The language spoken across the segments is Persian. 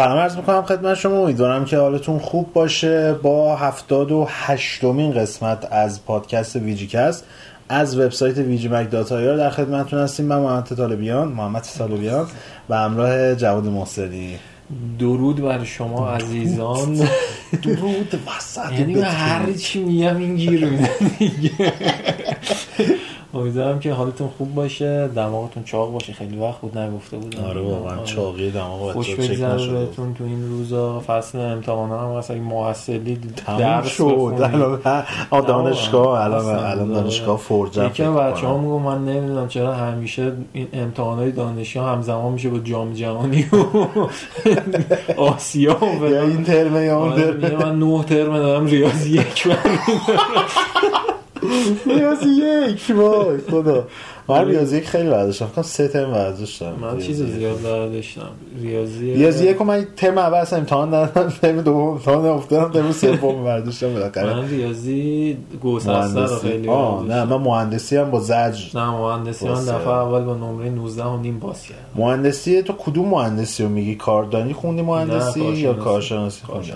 سلام عرض می‌کنم خدمت شما. امیدوارم که حالتون خوب باشه. با هفتاد و هشتمین قسمت از پادکست VGCAST از وبسایت ویجی‌مگ dot ir در خدمتتون هستیم. من محمد طالبیان محمد طالبیان و همراه جواد محسنی. درود بر شما عزیزان. درود وسط یعنی هر چی میگم این گیر امیدوارم که حالتون خوب باشه دماغتون چاق باشه. خیلی وقت بود نگفته بودم. آره واقعا چاقی دماغ خوش بگذره بهتون تو این روزا. فصل امتحان هم مثلا محصلی درس شد. الان دانشگاه الان الان دانشگاه فرجه یکی از بچه‌ها میگه من نمی‌دونم چرا همیشه این امتحانات دانشگاه همزمان میشه با جام جهانی و آسیا یا این ترم یا اون ترم. من نه ترم دارم ریاضی یک ریاضی یک وای خدا. من ریاضی یک خیلی برداشتم. فکر سه ترم برداشتم. من چیز زیاد برداشتم. ریاضی ریاضی یک من ترم اول اصلا امتحان دادم ترم دوم امتحان افتادم. ترم سوم برداشتم بالاخره. من ریاضی گوسسته رو خیلی آه نه من مهندسی هم با زجر. نه مهندسی من دفعه اول با نمره 19 و نیم پاس کردم. مهندسی تو کدوم مهندسی رو میگی؟ کاردانی خوندی مهندسی یا کارشناسی خوندی؟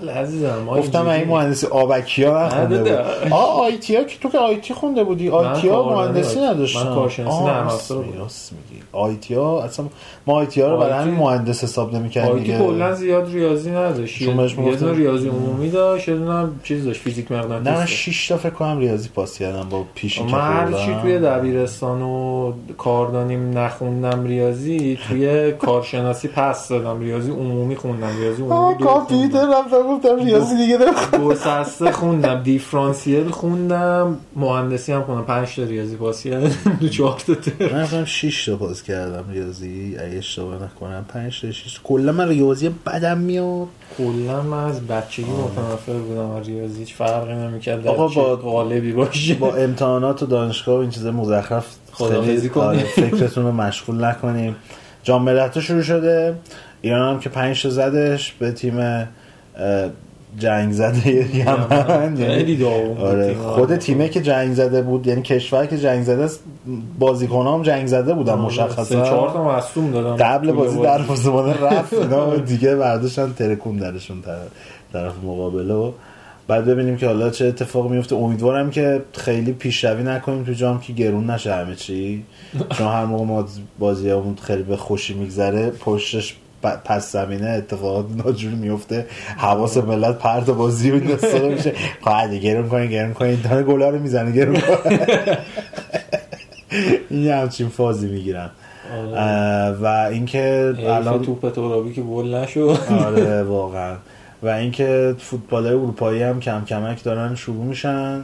بله عزیزم گفتم این مهندسی آبکیا نخونده بود. آه آیتی ها که تو که آیتی خونده بودی؟ آیتی ها مهندسی نداشتن. من کارشناسی نرم افزار میگی. آیتی ها اصلا ما آیتی ها رو برای همین مهندس حساب نمی‌کردیم آیتی کلا زیاد ریاضی نداشت. یه دونه ریاضی عمومی داشت یه دونه چیز داشت فیزیک مغناطیسی نه من 6 تا فکر کنم ریاضی پاس کردم با پیشی که من چی توی دبیرستان و کاردانیم نخوندم ریاضی توی کارشناسی پس دادم ریاضی عمومی خوندم ریاضی عمومی کامپیوتر رفتم گفتم ریاضی دیگه دارم گسسته خوندم دیفرانسیل خوندم مهندسی هم خوندم. 5 تا ریاضی پاس کردم دو 4 تا من رفتم 6 تا پاس کردم ریاضی. اگه اشتباه نکنم 5 تا 6 کلا من ریاضی بدم میاد. کلا من از بچگی متنفر بودم از ریاضی هیچ فرقی نمی‌کرد. آقا با غالبی باشه. با امتحانات و دانشگاه و این چیزا مزخرف خدافظی کنیم. فکرتون رو مشغول نکنیم. جام ملت شروع شده. ایران هم که 5 تا زدش به تیم جنگ زده یمن خیلی آره خود تیمه که جنگ زده بود یعنی کشور که جنگ زده است بازیکن هم جنگ زده بودن مشخصا. چهار تا مصدوم دادن. قبل بازی در مصدومانه رفت اینا دیگه برداشتن ترکون درشون طرف مقابله و بعد ببینیم که حالا چه اتفاق میفته. امیدوارم که خیلی پیشروی نکنیم تو جام که گرون نشه همه چی. چون هر موقع ما بازی همون خیلی به خوشی میگذره پشتش پس زمینه اتفاقات ناجوری میفته. حواس ملت پرت بازی و نستاده میشه. خواهد گرم کنین گرم کنین. دانه گلا رو می‌زنه گرم این همچین فازی می‌گیرن. و اینکه الان توپ ترابی که گل نشد. آره واقعا. و اینکه فوتبال اروپایی هم کم کمک دارن شروع میشن.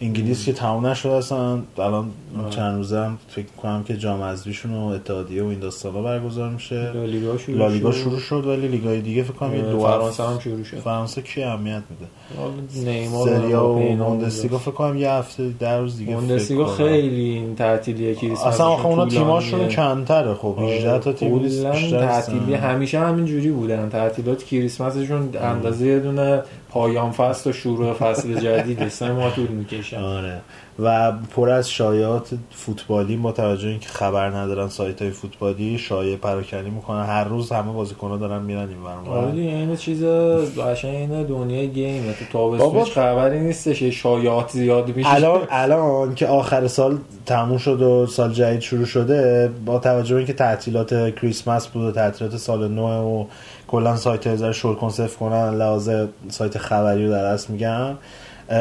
انگلیس که تمام نشده اصلا. الان چند روزه هم فکر کنم که جام حذفیشون و اتحادیه و این داستانا برگزار میشه. لالیگا شروع, لالیگا شروع شد ولی لیگای دیگه فکر کنم یه دو فرانسه هم شروع شد. فرانسه کی اهمیت میده؟ نیمار و بوندسلیگا فکر کنم یه هفته در روز دیگه بوندسلیگا خیلی این تعطیلی کریسمس اصلا آخه اونا تیماشون کمتره خب 18 تا تیم تعطیلی همیشه همین جوری بودن. تعطیلات کریسمسشون اندازه یه دونه پایان فصل و شروع فصل جدید سه ماه طول می‌کشن آره. و پر از شایعات فوتبالی با توجه اینکه خبر ندارن سایت های فوتبالی شایعه پراکنی می‌کنن. هر روز همه بازیکن‌ها دارن میرن این ور آره این چیز قشنگ این دنیای گیم. تو تابستون خبری نیستش. شایعات زیاد میشه. الان الان که آخر سال تموم شد و سال جدید شروع شده با توجه اینکه تعطیلات کریسمس بود و تعطیلات سال نو و کلا سایت ها شور کنسف کنن لحاظ سایت خبری رو در اصل میگم.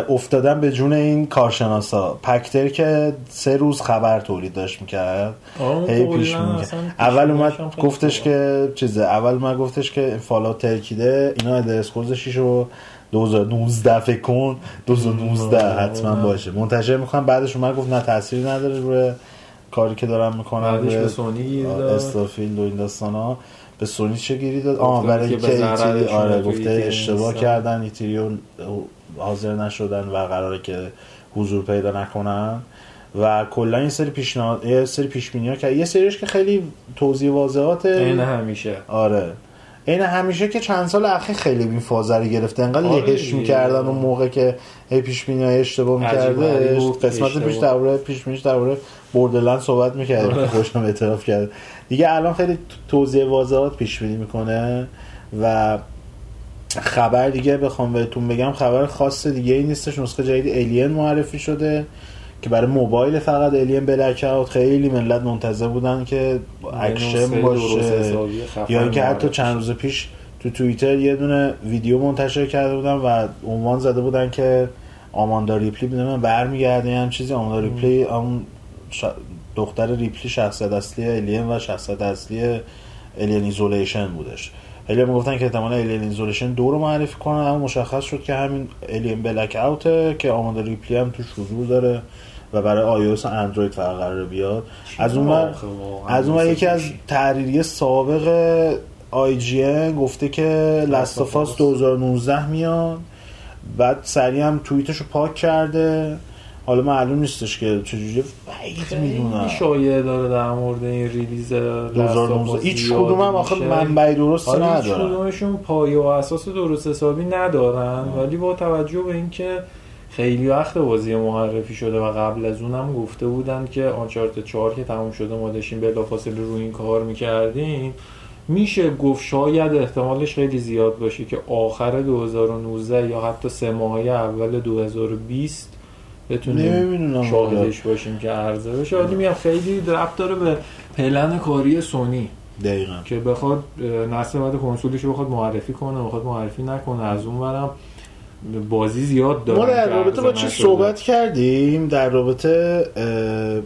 افتادن به جون این کارشناسا. پکتر که سه روز خبر تولید داشت می‌کرد. هی پیش اول اومد گفتش که چیزه اول اومد گفتش که فالا ترکیده اینا ادرس 6 رو 2019 فکر کن 2019 حتما باشه. منتشر می‌کنم بعدش اومد گفت نه تاثیری نداره روی کاری که دارم می‌کنم بعدش به سونی استافیلد و این داستانا. به سونی چه گیری داد؟ آه برای اینکه ایتری آره گفته اشتباه کردن ایتریو حاضر نشدن و قراره که حضور پیدا نکنن. و کلا این سری پیشنهاد یه سری پیش بینی‌ها که یه سریش که خیلی توضیح واضحات این همیشه. آره. این همیشه که چند سال اخیر خیلی این فازری گرفته. انقدر آره لهش می‌کردن اون موقع که هی پیش بینی اشتباه می‌کرده قسمت پیش درباره پیش بینیش درباره بوردرلند صحبت می‌کردیم که خوشم اعتراف کرد. دیگه الان خیلی توضیح واضحات پیش بینی می‌کنه و خبر دیگه بخوام بهتون بگم خبر خاص دیگه ای نیستش نسخه جدید Alien معرفی شده که برای موبایل فقط Alien Blackout خیلی ملت منتظر بودن که اکشن باشه. یا اینکه حتی چند روز پیش تو توییتر یه دونه ویدیو منتشر کرده بودن و عنوان زده بودن که آماندا ریپلی بدون برمیگرده هم چیزی آماندا ریپلی اون دختر ریپلی شخصیت اصلی Alien و شخصیت اصلی Alien Isolation بودش. خیلی می‌گفتن که احتمالا Alien Isolation دو رو معرفی کنن اما مشخص شد که همین Alien Blackout ه که آماندا ریپلی هم توش حضور داره و برای iOS و اندروید فقط قرار بیاد. از اون از اون یکی از تحریریه سابق IGN گفته که Last of Us 2019 میاد. بعد سریع هم توییتشو پاک کرده. حالا معلوم نیستش که چجوری بعید می‌دونم. شایعه داره در مورد این ریلیز 2019 هیچ کدوم هم آخه منبع درست ندارن هیچ کدومشون پایه و اساس درست حسابی ندارن ولی با توجه به اینکه خیلی وقت بازی معرفی شده و قبل از اونم گفته بودن که آنچارت 4 که تموم شده ما داشتیم بلافاصله روی این کار می‌کردیم میشه گفت شاید احتمالش خیلی زیاد باشه که آخر 2019 یا حتی سه ماهه اول 2020 بتونیم شاهدش باشیم که عرضه بشه. ولی میگم خیلی ربط داره به پلن کاری سونی. دقیقا. که بخواد نسل بعد کنسولش بخواد معرفی کنه بخواد معرفی نکنه. از اون برم بازی زیاد داره ما در رابطه با چی صحبت کردیم؟ در رابطه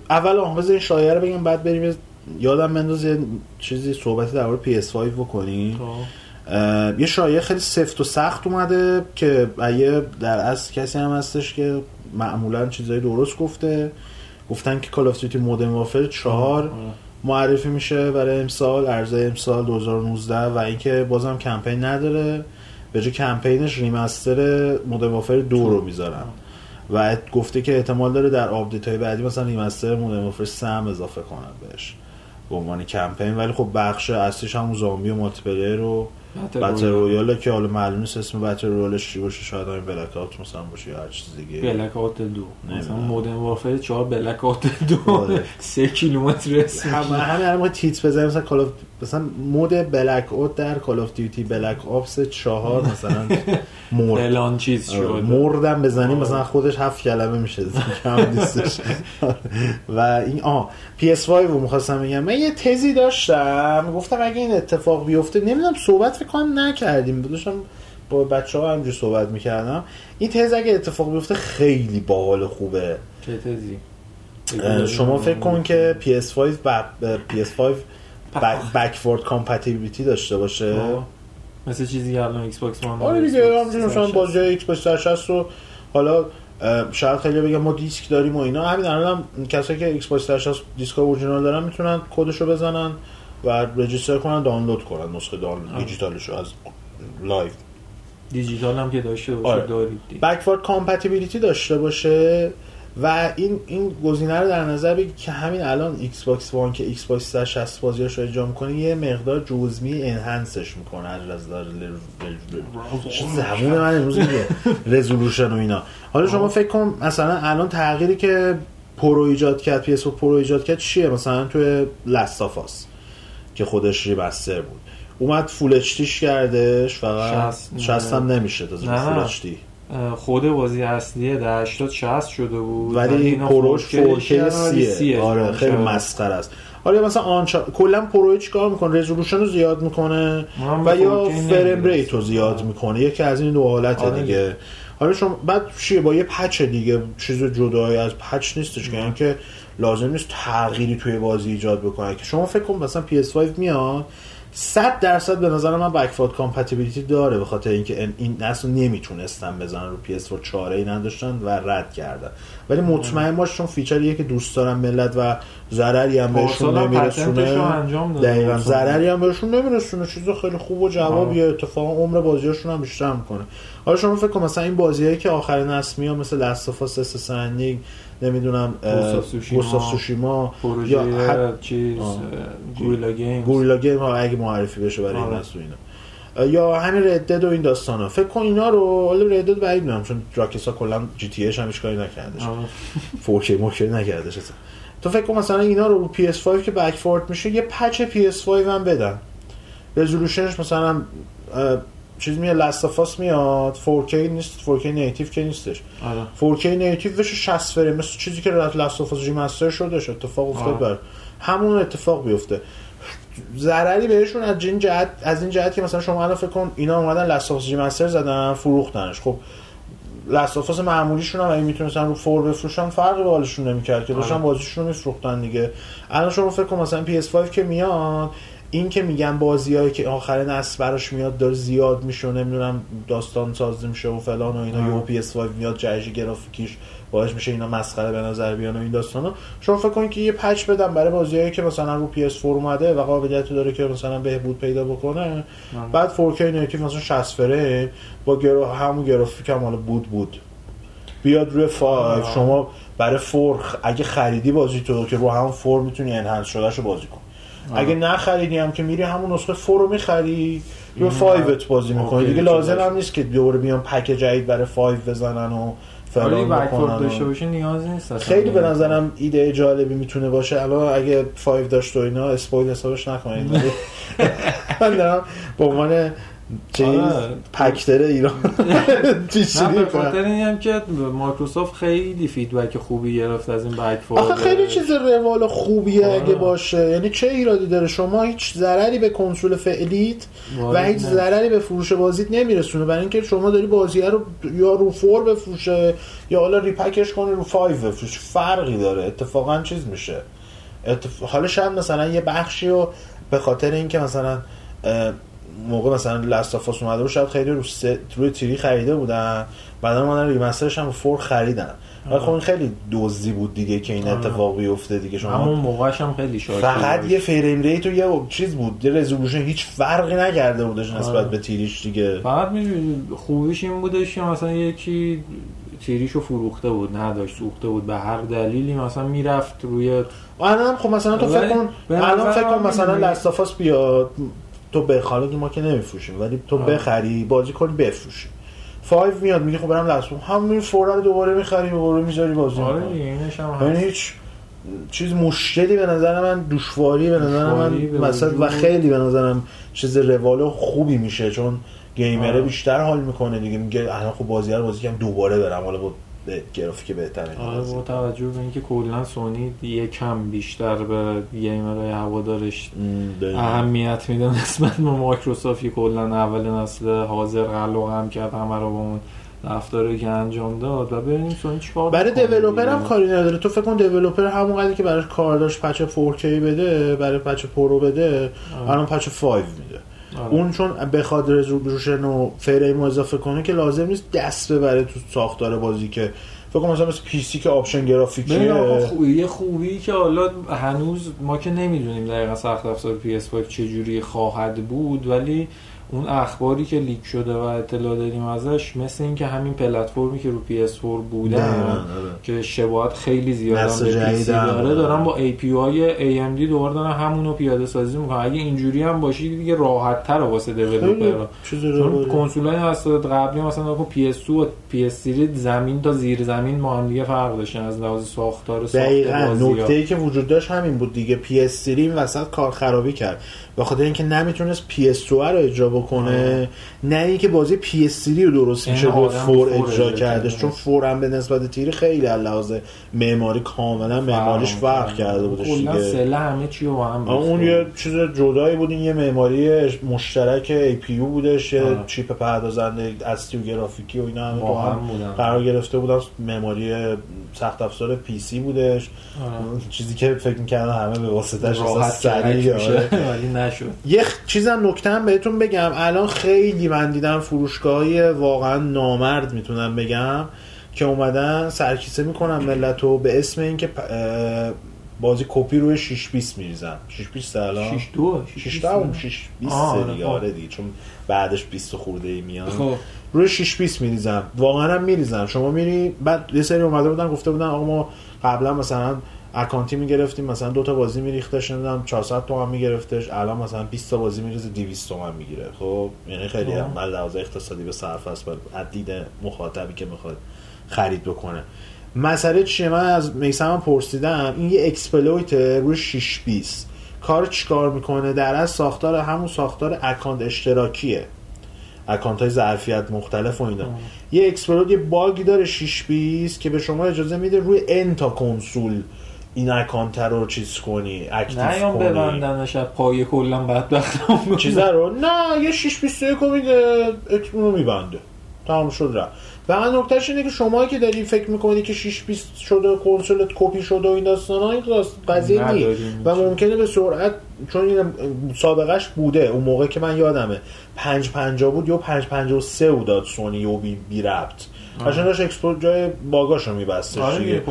اول آن این شایعه رو بگیم بعد بریم یادم بنداز یه چیزی صحبتی در مورد PS5 بکنیم. یه شایعه خیلی سفت و سخت اومده که اگه در اصل کسی هم هستش که معمولا چیزای درست گفته. گفتن که Call of Duty Modern Warfare 4 معرفی میشه برای امسال عرضه امسال 2019 و اینکه بازم کمپین نداره. به جای کمپینش remaster Modern Warfare 2 رو می‌ذارن. و گفته که احتمال داره در آپدیت های بعدی مثلا remaster Modern Warfare 3 اضافه کنن بهش. به عنوان کمپین. ولی خب بخش اصلیش همون زامبی و multiplayer رو battle royale. که حالا معلوم نیست اسم بتل رویالش چی باشه شاید همین بلک آوت مثلا باشه یا هر چیز دیگه. بلک آوت دو. مثلا مودرن وارفر 4 بلک آوت دو. 3 کیلومتر اسم همه همه الان تیت بزنیم مثلا کال مثلا مود بلک آوت در کال آف دیوتی بلک آپس 4 مثلا مرد. اعلان چیز شد. مردم بزنیم مثلا خودش هفت کلمه میشه. کم نیستش. و این آ PS5 رو می‌خواستم بگم. من یه تزی داشتم. گفتم اگه این اتفاق بیفته نمی‌دونم صحبت فکر کنم نکردیم. داشتم با بچه ها همینجور صحبت می‌کردم. این تز اگه اتفاق بیفته خیلی باحال خوبه. چه تزی؟ شما فکر کن که PS5 با PS5 backward compatibility داشته باشه. مثل چیزی که الان Xbox One آره دیگه همچنین مثلا بازی Xbox 360 رو حالا شاید خیلی بگم ما دیسک داریم و اینا. همین الان هم کسایی که Xbox 360 دیسک اورجینال دارن می‌تونن کدشو بزنن. و register کنن دانلود کنن نسخه دانلود دیجیتالش از Live. دیجیتال هم که داشته باشه آره. دارید backward compatibility داشته باشه و این این گزینه رو در نظر بگید که همین الان Xbox One که Xbox 360 بازیاش رو انجام می‌کنه یه مقدار جزئی enhance ش می‌کنه از نظر زبون من امروز میگه resolution و اینا. حالا شما فکر کن مثلا الان تغییری که Pro ایجاد کرد PS Pro ایجاد کرد چیه؟ مثلا توی Last of Us که خودش remaster بود. اومد 4K کردش فقط 60 هم نمیشه تا Full H خود بازی اصلیه در HD 60 شده بود. ولی Pro ش 4K 30 آره خیلی مسخره است. آره مثلا Uncharted کلا Pro چیکار می‌کنه؟ resolution رو زیاد می‌کنه و یا frame rate رو زیاد می‌کنه. یکی از این دو حالت آره دیگه. حالا شما بعد چیه؟ با یه patch دیگه چیز جدایی از patch نیستش که اینکه لازم نیست تغییری توی بازی ایجاد بکنه. که شما فکر کن مثلا PS5 میاد 100 درصد به نظر من backward compatibility داره به خاطر اینکه این نسل نمی‌تونستن بزنن رو PS4 چاره ای نداشتن و رد کردن. ولی مطمئن باش چون feature یه که دوست دارن ملت و ضرری هم بهشون نمیرسونه. دقیقا ضرری هم بهشون نمیرسونه. چیز خیلی خوب و جوابیه اتفاقا عمر بازیاشون هم بیشتر می‌کنه. حالا شما فکر کن مثلا این بازیایی که آخر نسل میاد مثل Last of Us نمی‌دونم Ghost of Tsushima یا حد... چیز Guerrilla Games. Guerrilla Game ها اگه معرفی بشه برای این آره. اینا. یا همین Red Dead و این داستانا. فکر کن اینا رو حالا Red Dead بعید می‌دونم چون Rockstar کلا GTA ش هم هیچ کاری نکردش. 4K مشکلی نکردش. اصلا. تو فکر کن مثلا اینا رو رو PS5 که backward میشه یه patch PS5 هم بدن. رزولوشنش مثلا چیز میاد لاستافاس میاد 4K نیست 4K نیتیو که نیستش. آره. 4K نیتیو بشه 60 فریم مثل چیزی که لاستافاس ریمستر شدش اتفاق افتاد آه. بر همون اتفاق بیفته. ضرری بهشون از این جهت از این جهت که مثلا شما الان فکر کن اینا اومدن لاستافاس ریمستر زدن فروختنش. خب لاستافاس معمولیشون هم اگه می‌تونستن رو فور بفروشن فرقی به حالشون نمی‌کرد که داشتن آره. بازیشون رو میفروختن دیگه. الان شما فکر کن مثلا PS5 که میاد این که میگن بازیایی که آخر نسل براش میاد داره زیاد میشه و نمی‌دونم داستان ساز میشه و فلان و اینا آه. یو PS5 میاد جهش گرافیکیش باعث میشه اینا مسخره به نظر بیان و این داستانا. شما فکر کنید که یه پچ بدن برای بازیایی که مثلا رو PS4 اومده و قابلیت داره که مثلا بهبود پیدا بکنه. بعد 4K نیتیو مثلا 60 فریم با گرا... همون گرافیک هم حالا بود بود. بیاد روی فا... آه. شما برای four اگه خریدی بازی تو که رو همون four می‌تونی enhance شده‌ش رو بازی کن. اگه نخریدی هم که میری همون نسخه four رو می‌خری رو five ت بازی می‌کنی دیگه. لازم هم نیست که دوباره بیان پک جدید برای five بزنن و فلان داشته. باشه نیازی نیست. خیلی به نظرم ایده جالبی می‌تونه باشه الان اگه five داشت و اینا spoil حسابش نکنید من دارم به عنوان چیز آره. پکتر ایران. به. خاطر این هم که مایکروسافت خیلی فیدبک خوبی گرفت از این بک آخه خیلی چیز روال خوبیه آره. اگه باشه. یعنی چه ایرادی داره؟ شما هیچ ضرری به کنسول فعلیت و هیچ ضرری به فروش بازیت نمیرسونه. برای اینکه شما داری بازیه رو یا رو فور بفروشه یا حالا ریپکش کنه رو فایو بفروش فرقی داره. اتفاقا چیز میشه. اتف... حالا شاید مثلا یه بخشی رو به خاطر اینکه مثلا موقع مثلا لاستافاس اومده بود شاید خیلی رو س... روی تیری خریده بودن. بعدا اومدن ریمسترش هم رو فور خریدن. ولی خب این خیلی دزدی بود دیگه که این. اتفاق بیفته دیگه. شما همون موقعش هم خیلی شاکی فقط. یه فریم ریت و یه چیز بود. یه رزولوشن هیچ فرقی نکرده بودش نسبت. به تیریش دیگه. فقط خوبیش این بودش که مثلا یکی تیریشو فروخته بود نداشت سوخته بود. به هر دلیلی مثلا می‌رفت روی الان خب مثلا تو فکر کن الان فکر کن مثلا لاستافاس بیاد. تو که ما که نمیفروشیم ولی تو. بخری بازی کنی بفروشی فایو میاد میگه خب برم لاستافاس همین فورا رو دوباره می‌خری دوباره می‌ذاری بازی آره یعنی هست. هیچ چیز مشکلی به نظر من دشواری به نظر من مثلا و. خیلی به نظرم چیز روال خوبی میشه چون گیمره. بیشتر حال می‌کنه دیگه میگه الان خب بازی رو بازی کنم دوباره برم حالا با به گرافیک بهتره آره با توجه به اینکه کلا سونی یکم بیشتر به گیمرهای هوادارش. اهمیت میده نسبت به مایکروسافت کلا اول نسل حاضر قلع و قمع کرد همه رو با اون رفتاری که انجام داد و ببینیم سونی چیکار برای developer هم. کاری نداره تو فکر کن developer همون که براش کار داشت patch 4K بده برای patch Pro بده. الان patch 5 میده آره. اون چون بخواد resolution و فریم رو اضافه کنه که لازم نیست دست ببره تو ساختار بازی که فکر کنم مثلا مثل پی سی که option گرافیکیه خوبی یه خوبی که حالا هنوز ما که نمی‌دونیم دقیقا سخت افزار PS5 چجوری خواهد بود ولی اون اخباری که leak شده و اطلاع داریم ازش مثل اینکه همین پلتفرمی که رو PS4 دقیقاً، بودن آره. که شباهت خیلی زیاد به PC داره. دارن با API AMD دوباره دارن همونو پیاده سازی می‌کنن. اگه اینجوری هم باشی دیگه راحت تر واسه developer ها. چیز چون رو کنسول کنسول های نسل قبلی مثلا نکن PS2 و PS3 زمین تا زیر زمین با هم دیگه فرق داشتن از لحاظ ساختار ساخت نکته ای که وجود داشت همین بود دیگه. PS3 این وسط کار خرابی کرد. به خاطر اینکه نمی‌تونست PS2 رو اجرا بکنه نه اینکه بازی PS3 رو درست میشه با فور اجرا کردش. چون فور هم به نسبت تیری خیلی از لحاظ معماری کاملا معماریش فرق کرده بودش دیگه. سله همه چی رو هم اون یه چیز جدایی بود این یه معماری مشترک APU بودش یه. چیپ پردازنده اصلی و گرافیکی و اینا همه با هم. قرار گرفته بودن. معماری سخت افزار پی سی بودش. اون چیزی که فکر می‌کردن همه به واسطش راحت سریع نشد. یه چیزم نکته هم بهتون بگم. الان خیلی من دیدم فروشگاهی واقعا نامرد می‌تونم بگم که اومدن سرکیسه می‌کنن ملت رو به اسم اینکه بازی کپی روی 6 بیس میریزن. 6 بیس الان؟ 6 2 6 تا اون 6 20 آه، آره، دیگه خب. آره دیگه. چون بعدش 20 خورده ای میاد خب. روی 6 بیست میریزن. واقعا هم میریزن. شما میری بعد یه سری اومده بودن گفته بودن آقا ما قبلا مثلا account ی می‌گرفتیم مثلا دو تا بازی میریختش نمی‌دونم 400 تومن میگرفتش. الان مثلا 20 تا بازی میریزه 200 تومن می‌گیره. خب یعنی خیلی هم لحاظ اقتصادی به صرف است از دید مخاطبی که می‌خواد خرید بکنه. مسئله چیه؟ من از میسم پرسیدم این یه exploit روی 6 بیست کار چیکار می‌کنه؟ در از ساختار همون ساختار account اشتراکیه. account های ظرفیت مختلف و اینا. یه exploit یه bug ی داره 6 بیست که به شما اجازه میده روی n تا کنسول این account رو چیز کنی active کنی. ببندنش از پای کلا بدبختم. چیزا رو؟ نه یه 6 بیست رو میده اون رو میبنده. تمام شد رفت. و نکتهش اینه که شما که داری فکر می‌کنی که 6 بیست شده کنسولت کپی شده و این داستان این قضیه نیست. و ممکنه به سرعت چون این سابقش بوده اون موقع که من یادمه 550 بود یا 553 بود داد سونی و بی, بی ربط. قشنگ داشت اکسپورت جای باگاشو میبستش آره دیگه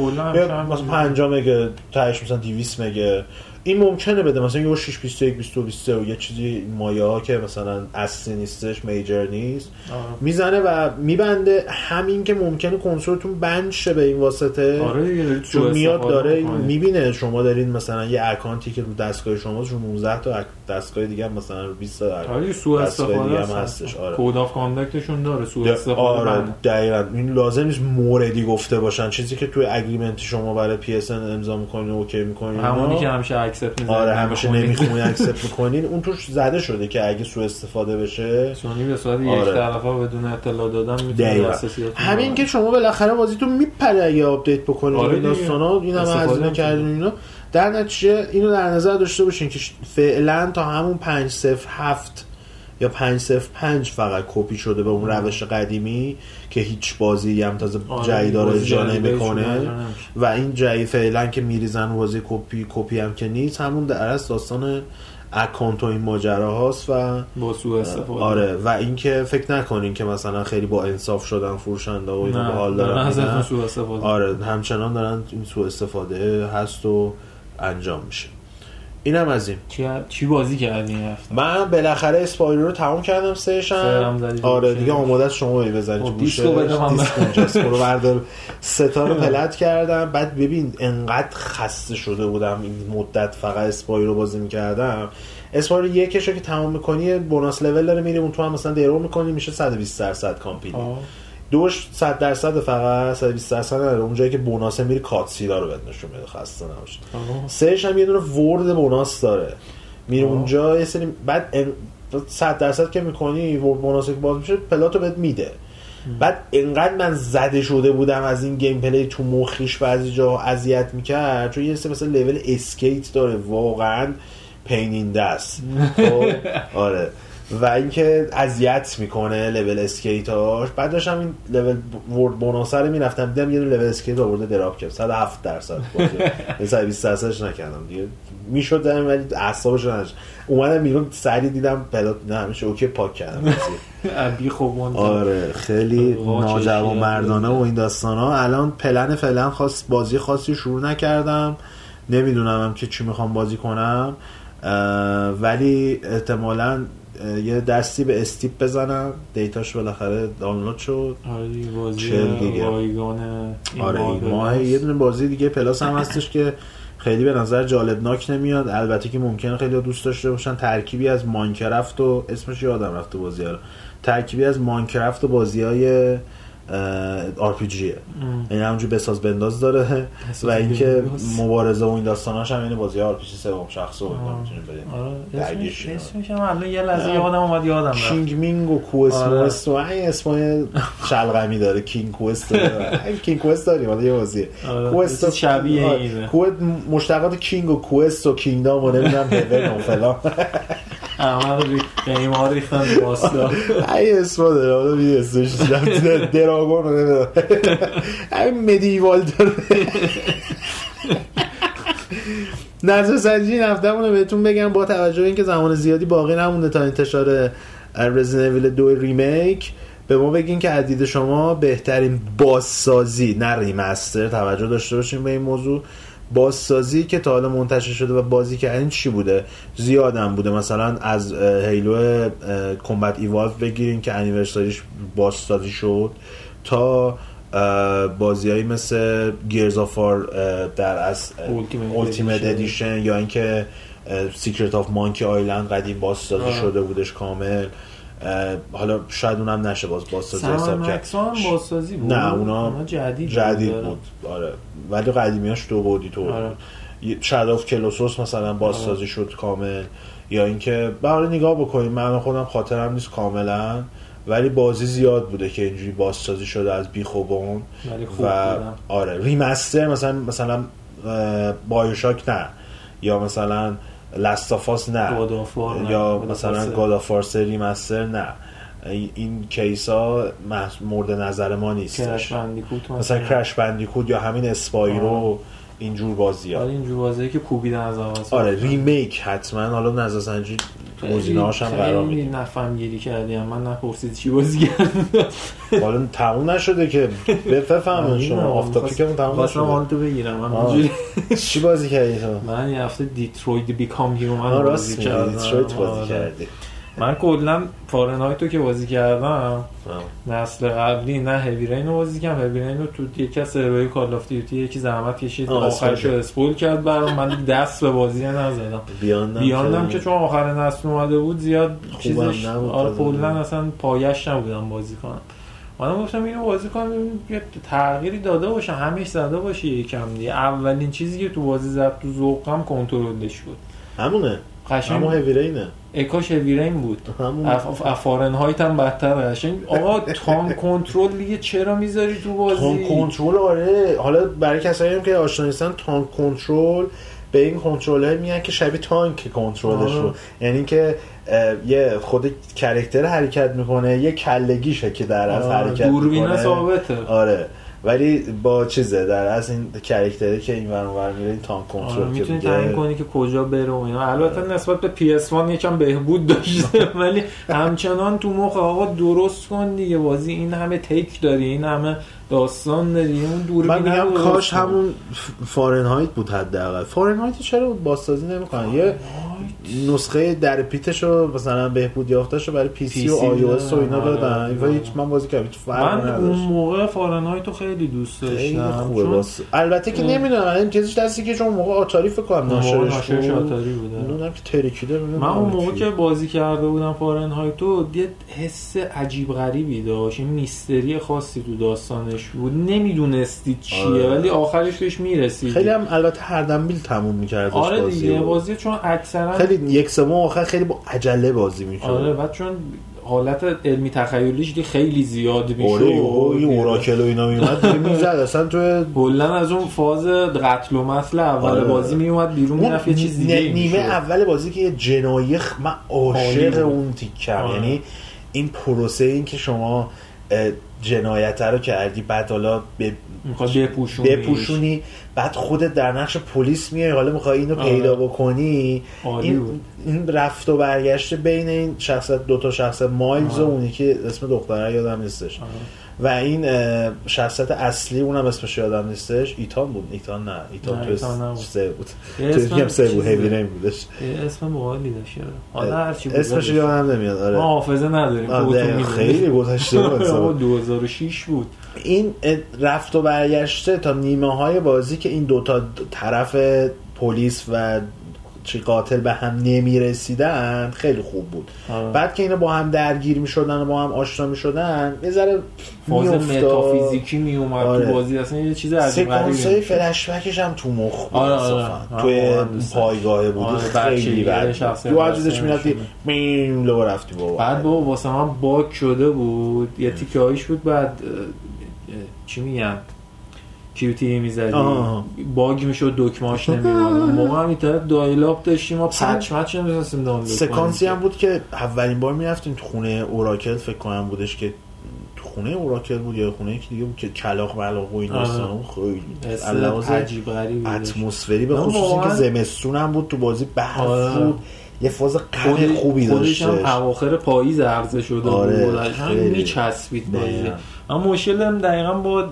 مثلا. 5 مگه تهش مثلا 200 مگه این ممکنه بده مثلا یه 6 21 22 23 و یه چیزی مایه ها که مثلا اصلی نیستش میجر نیست. می‌زنه و میبنده همین که ممکنه کنسولتون بند شه به این واسطه آره چون میاد داره. می‌بینه شما دارین مثلا یه اکانتی که رو دستگاه شماست رو 19 تا دستگاه دیگه هم مثلا رو 20 تا آره سوء استفاده هم هست. هستش آره. code of conduct شون داره سوء ده- استفاده آره. دقیقا. این لازم نیست موردی گفته باشن. چیزی که توی agreement ی شما برای PS امضا می‌کنین OK می‌کنین همونی که همیشه accept می‌زنید آره همیشه نمی‌خونین accept می‌کنین اون توش زده شده که اگه سوء استفاده بشه. سونی به صورت یک آره. طرفه بدون اطلاع دادن می‌تونه همین که شما بالاخره بازیتون میپره اگه آپدیت بکنید آره. داستانا این هم استفاده هزینه کردین اینا. در نتیجه اینو در نظر داشته باشین که فعلا تا همون 507 یا 505 فقط کپی شده به اون روش قدیمی که هیچ بازی هم تازه آره، جدید داره اجرا نمی‌کنه. اجرا نمیشه. و این جدید فعلا که میریزن بازی کپی کپی هم که نیست همون در اصل داستان account و این ماجرا هاست و با سوء استفاده. آره و اینکه فکر نکنین که مثلا خیلی با انصاف شدن فروشنده و اینا نه به حال دارن میدن. سوء استفاده. آره همچنان دارن این سوء استفاده هست و انجام میشه. اینم از این. چی, بازی کردی من بالاخره اسپایرو رو تمام کردم سهشم آره. دیگه آماده است شما بزنید خب، دیسکو اونجاست برو بردار. ستا رو plat کردم. بعد ببین انقدر خسته شده بودم این مدت فقط اسپایرو بازی می‌کردم. اسپایرو یکش رو که تمام می‌کنی bonus level داره میری اون تو هم مثلا درو می‌کنی میشه 120 درصد complete. آه. دوش 100 درصد فقط 120 درصد نداره. اونجایی که bonus ه میری cutscene ها رو بهت نشون میده. خسته نباشید. سهش هم یه دونه ورد بوناس داره. میره آه. اونجا یه سری بعد ان- 100 درصد که می‌کنی ورد بوناس که باز میشه پلاتو بهت میده. بعد انقدر من زده شده بودم از این گیم پلی تو مخیش بعضی جا اذیت می‌کرد چون یه سری مثلا لول اسکیت داره. واقعا پینین دست. خب؟ آره. و اینکه اذیت می‌کنه لول اسکیتاش بعد داشتم این لول ورد بونوس رو می‌رفتم دیدم یه لول اسکیت آورده دراپ کرد. 107 درصد بازی. 120 درصدش نکردم دیگه. می‌شد دارم ولی اعصابش نداشت. اومدم بیرون سری دیدم پلات نه همیشه اوکی پاک کردم. ابی خوبون آره خیلی چشیه. مردانه و این داستان ها الان پلن فعلا خاص بازی خاصی شروع نکردم. نمی‌دونم هم که چی می‌خوام بازی کنم. ولی احتمالا یه دستی به استیپ بزنم. دیتاش بالاخره دانلود شد. آره دیگه بازی چل این آره ماه. یه دونه بازی دیگه پلاس هم هستش که خیلی به نظر جالبناک نمیاد. البته که ممکنه خیلی دوست داشته باشن. ترکیبی از ماینکرافت و اسمش یادم رفته بازی ها. ترکیبی از ماینکرافت و بازی های آر پی جیه. این همونجور بساز بنداز داره بساز و اینکه. مبارزه و این داستاناش هم این بازی آر پی جی سوم شخص و اینا آه. می‌تونید اسمش هم الان یه لحظه. یادم اومد یادم رفت کینگ مینگ و کوست آره. موست و این اسمای شلغمی داره کینگ کوست کینگ کوست داریم حالا یه بازیه آره، کوست شبیه اینه. کوست مشتقات کینگ و کوست و کینگدام و نمی‌دونم هیون و فلان رو ری- قیمه ریختن رو واستا ای داره حالا می اسمش دراگون رو نمی‌دونم. همین مدیوال داره. نظر سنجی هفتهمون رو بهتون بگم با توجه به اینکه زمان زیادی باقی نمونده تا انتشار Evil 2 Remake به ما بگین که از شما بهترین بازسازی نه remaster توجه داشته باشیم به این موضوع. بازسازی که تا حالا منتشر شده و بازی کردین چی بوده؟ زیادم بوده. مثلا از Halo Combat Evolved بگیرین که anniversary ش بازسازی شد تا بازیایی مثل Gears of War Ultimate Edition یا اینکه سیکرت آف مانکی آیلند قدیم بازسازی شده بودش کامل. حالا شاید اونم نشه باز بازسازی حساب کرد. بازسازی بود؟ نه اونا جدید, جدید بود, بود. آره. ولی قدیمیاش دو بودی تو آره. شاداف کلوسوس مثلا بازسازی آره. شد کامل یا اینکه برای نگاه بکنیم من خودم خاطرم نیست کاملا ولی بازی زیاد بوده که اینجوری بازسازی شده از بیخوبون و آره ریمستر مثلا مثلا BioShock نه. یا مثلا Last of Us نه. یا مثلا God of War 3 remaster نه. این case ها مورد نظر ما نیستش. مثلا Crash Bandicoot یا همین Spyro اینجور بازی ها آره اینجور بازی که کوبیدن از اول آره remake حتما. حالا نظر سنجی گزینه هاشم قرار میدیم. نفهم گیری کردیم من نپرسید چی بازی حالا تموم نشده که. بفهمون شما آفتابی که تموم نشده. حال تو بگیرم. من چی بازی کردی تو؟ من یه هفته Detroit Become Human بازی کردم. Detroit بازی کردی. من کلا Fahrenheit رو که بازی کردم نسل قبلی نه Heavy Rain رو بازی کردم. Heavy Rain رو تو یکی از سرورهای Call of Duty یکی زحمت کشید. آخرش رو spoil کرد برام. من دست به بازی نزدم. بیاندم که چون آخر نسل اومده بود زیاد چیزش آره کلا اصلا پایش نبودم بازی کنم. من گفتم اینو بازی کنم یه تغییری داده باشه همیش زده باشه یکم دیگه. اولین چیزی که تو بازی زد تو ذوقم کنترلش بود. همونه. قشنگ همون هیوی اکاش ویرین بود. افارنهایت هم بدتر قشنگ. آقا تام کنترل دیگه چرا می‌ذاری تو بازی؟ تام کنترل آره. حالا برای کسایی هم که آشنا نیستن تام کنترل به این کنترلر میگن که شبیه تانک کنترلش رو یعنی که یه خود کرکتر حرکت می‌کنه یه کلگیشه که در از حرکت دوربین ثابته. آره. ولی با چیزه در از این کرکتری که این ور میره این تانک کنترل آره می‌تونی تعیین کنی که کجا بره و اینا. البته نسبت به PS1 یکم بهبود داشته ولی همچنان تو مخ آقا درست کن دیگه. بازی این همه تیک داری این همه داستان داری اون دور من میگم کاش همون فارنهایت بود حداقل. فارنهایت چرا بازسازی نمی‌کنن؟ یه نسخه در پیتش رو مثلا بهبود یافتش رو برای پی سی و iOS و اینا آره، دادن آره. هیچ من بازی کردم من اون موقع Fahrenheit رو خیلی دوست داشتم خوبه باز. البته که نمی‌دونم این چیزش دستی که چون موقع آتاری فکر کنم ناشرش آتاری بوده اونم که ترکیده من اون موقع که بازی کرده بودم Fahrenheit رو یه حس عجیب غریبی داشت این mystery خاصی تو داستانش بود نمی‌دونستی چیه. آره. ولی آخرش بهش می‌رسید خیلی هم البته هر دنبیل تموم می‌کرد آره دیگه. بازی چون اکثرا خیلی یک سوم آخر خیلی با عجله بازی میشه آره بعد چون حالت علمی تخیلیش خیلی زیاد میشه آره این اوراکل و اینا میومد می‌زد. اصلا تو کلا از اون فاز قتل و مثل اول آره. بازی میومد بیرون می‌رفت یه چیز دیگه نیمه اول بازی که یه جنایخ من عاشق اون تیکم. آره. یعنی این پروسه این که شما جنایت رو کردی بعد حالا به بپوشونی بپوشونی بعد خودت در نقش پلیس میای حالا می‌خوای اینو آره. پیدا بکنی. این, این رفت و برگشت بین این شخصت دو تا شخصت مایلز و اونی که اسم دختره یادم نیستش. و این شخصیت اصلی اونم اسمش یادم نیستش. ایتان بود. ایتان نه. ایتان تو سه بود. تو هم سه بود. هیوی نیم بودش. اسم موالی داشت حالا بود اسمش یادم نمیاد. آره. ما حافظه نداریم. خیلی گذشته بود. 2006 بود. این رفت و برگشته تا نیمه های بازی که این دوتا طرف پلیس و چی قاتل به هم نمی رسیدن خیلی خوب بود. آه. بعد که اینا با هم درگیر می شدن و با هم آشنا می شدن یه ذره فاز متافیزیکی می اومد آره. تو بازی اصلا یه چیز عجیب سکانس های فلش بکش هم تو مخ بود. آره آره. توی پایگاه بود. آره. خیلی بد تو عجزش می رفتی میم لو رفتی بابا. بعد بابا واسه من باگ شده بود. یه تیکه هایش بود بعد چی میگم QTE می‌زدی. باگ می‌شد دکماش نمیومد موقع هم اینترنت dial-up داشتیم و patch مچ نمی‌تونستیم دانلود سکانسی هم بود که اولین بار می‌رفتیم تو خونه Oracle فکر کنم بودش که خونه Oracle بود یا خونه یکی دیگه بود که کلاغ ملاغ و این داستان خیلی عجیب غریب اتمسفری به خصوص که زمستون هم بود تو بازی برف بود. یه فاز قهر خوبی داشت هم اواخر پاییز عرضه شده آره بود خیلی. میچسبید بازی. اما مشکل دقیقا با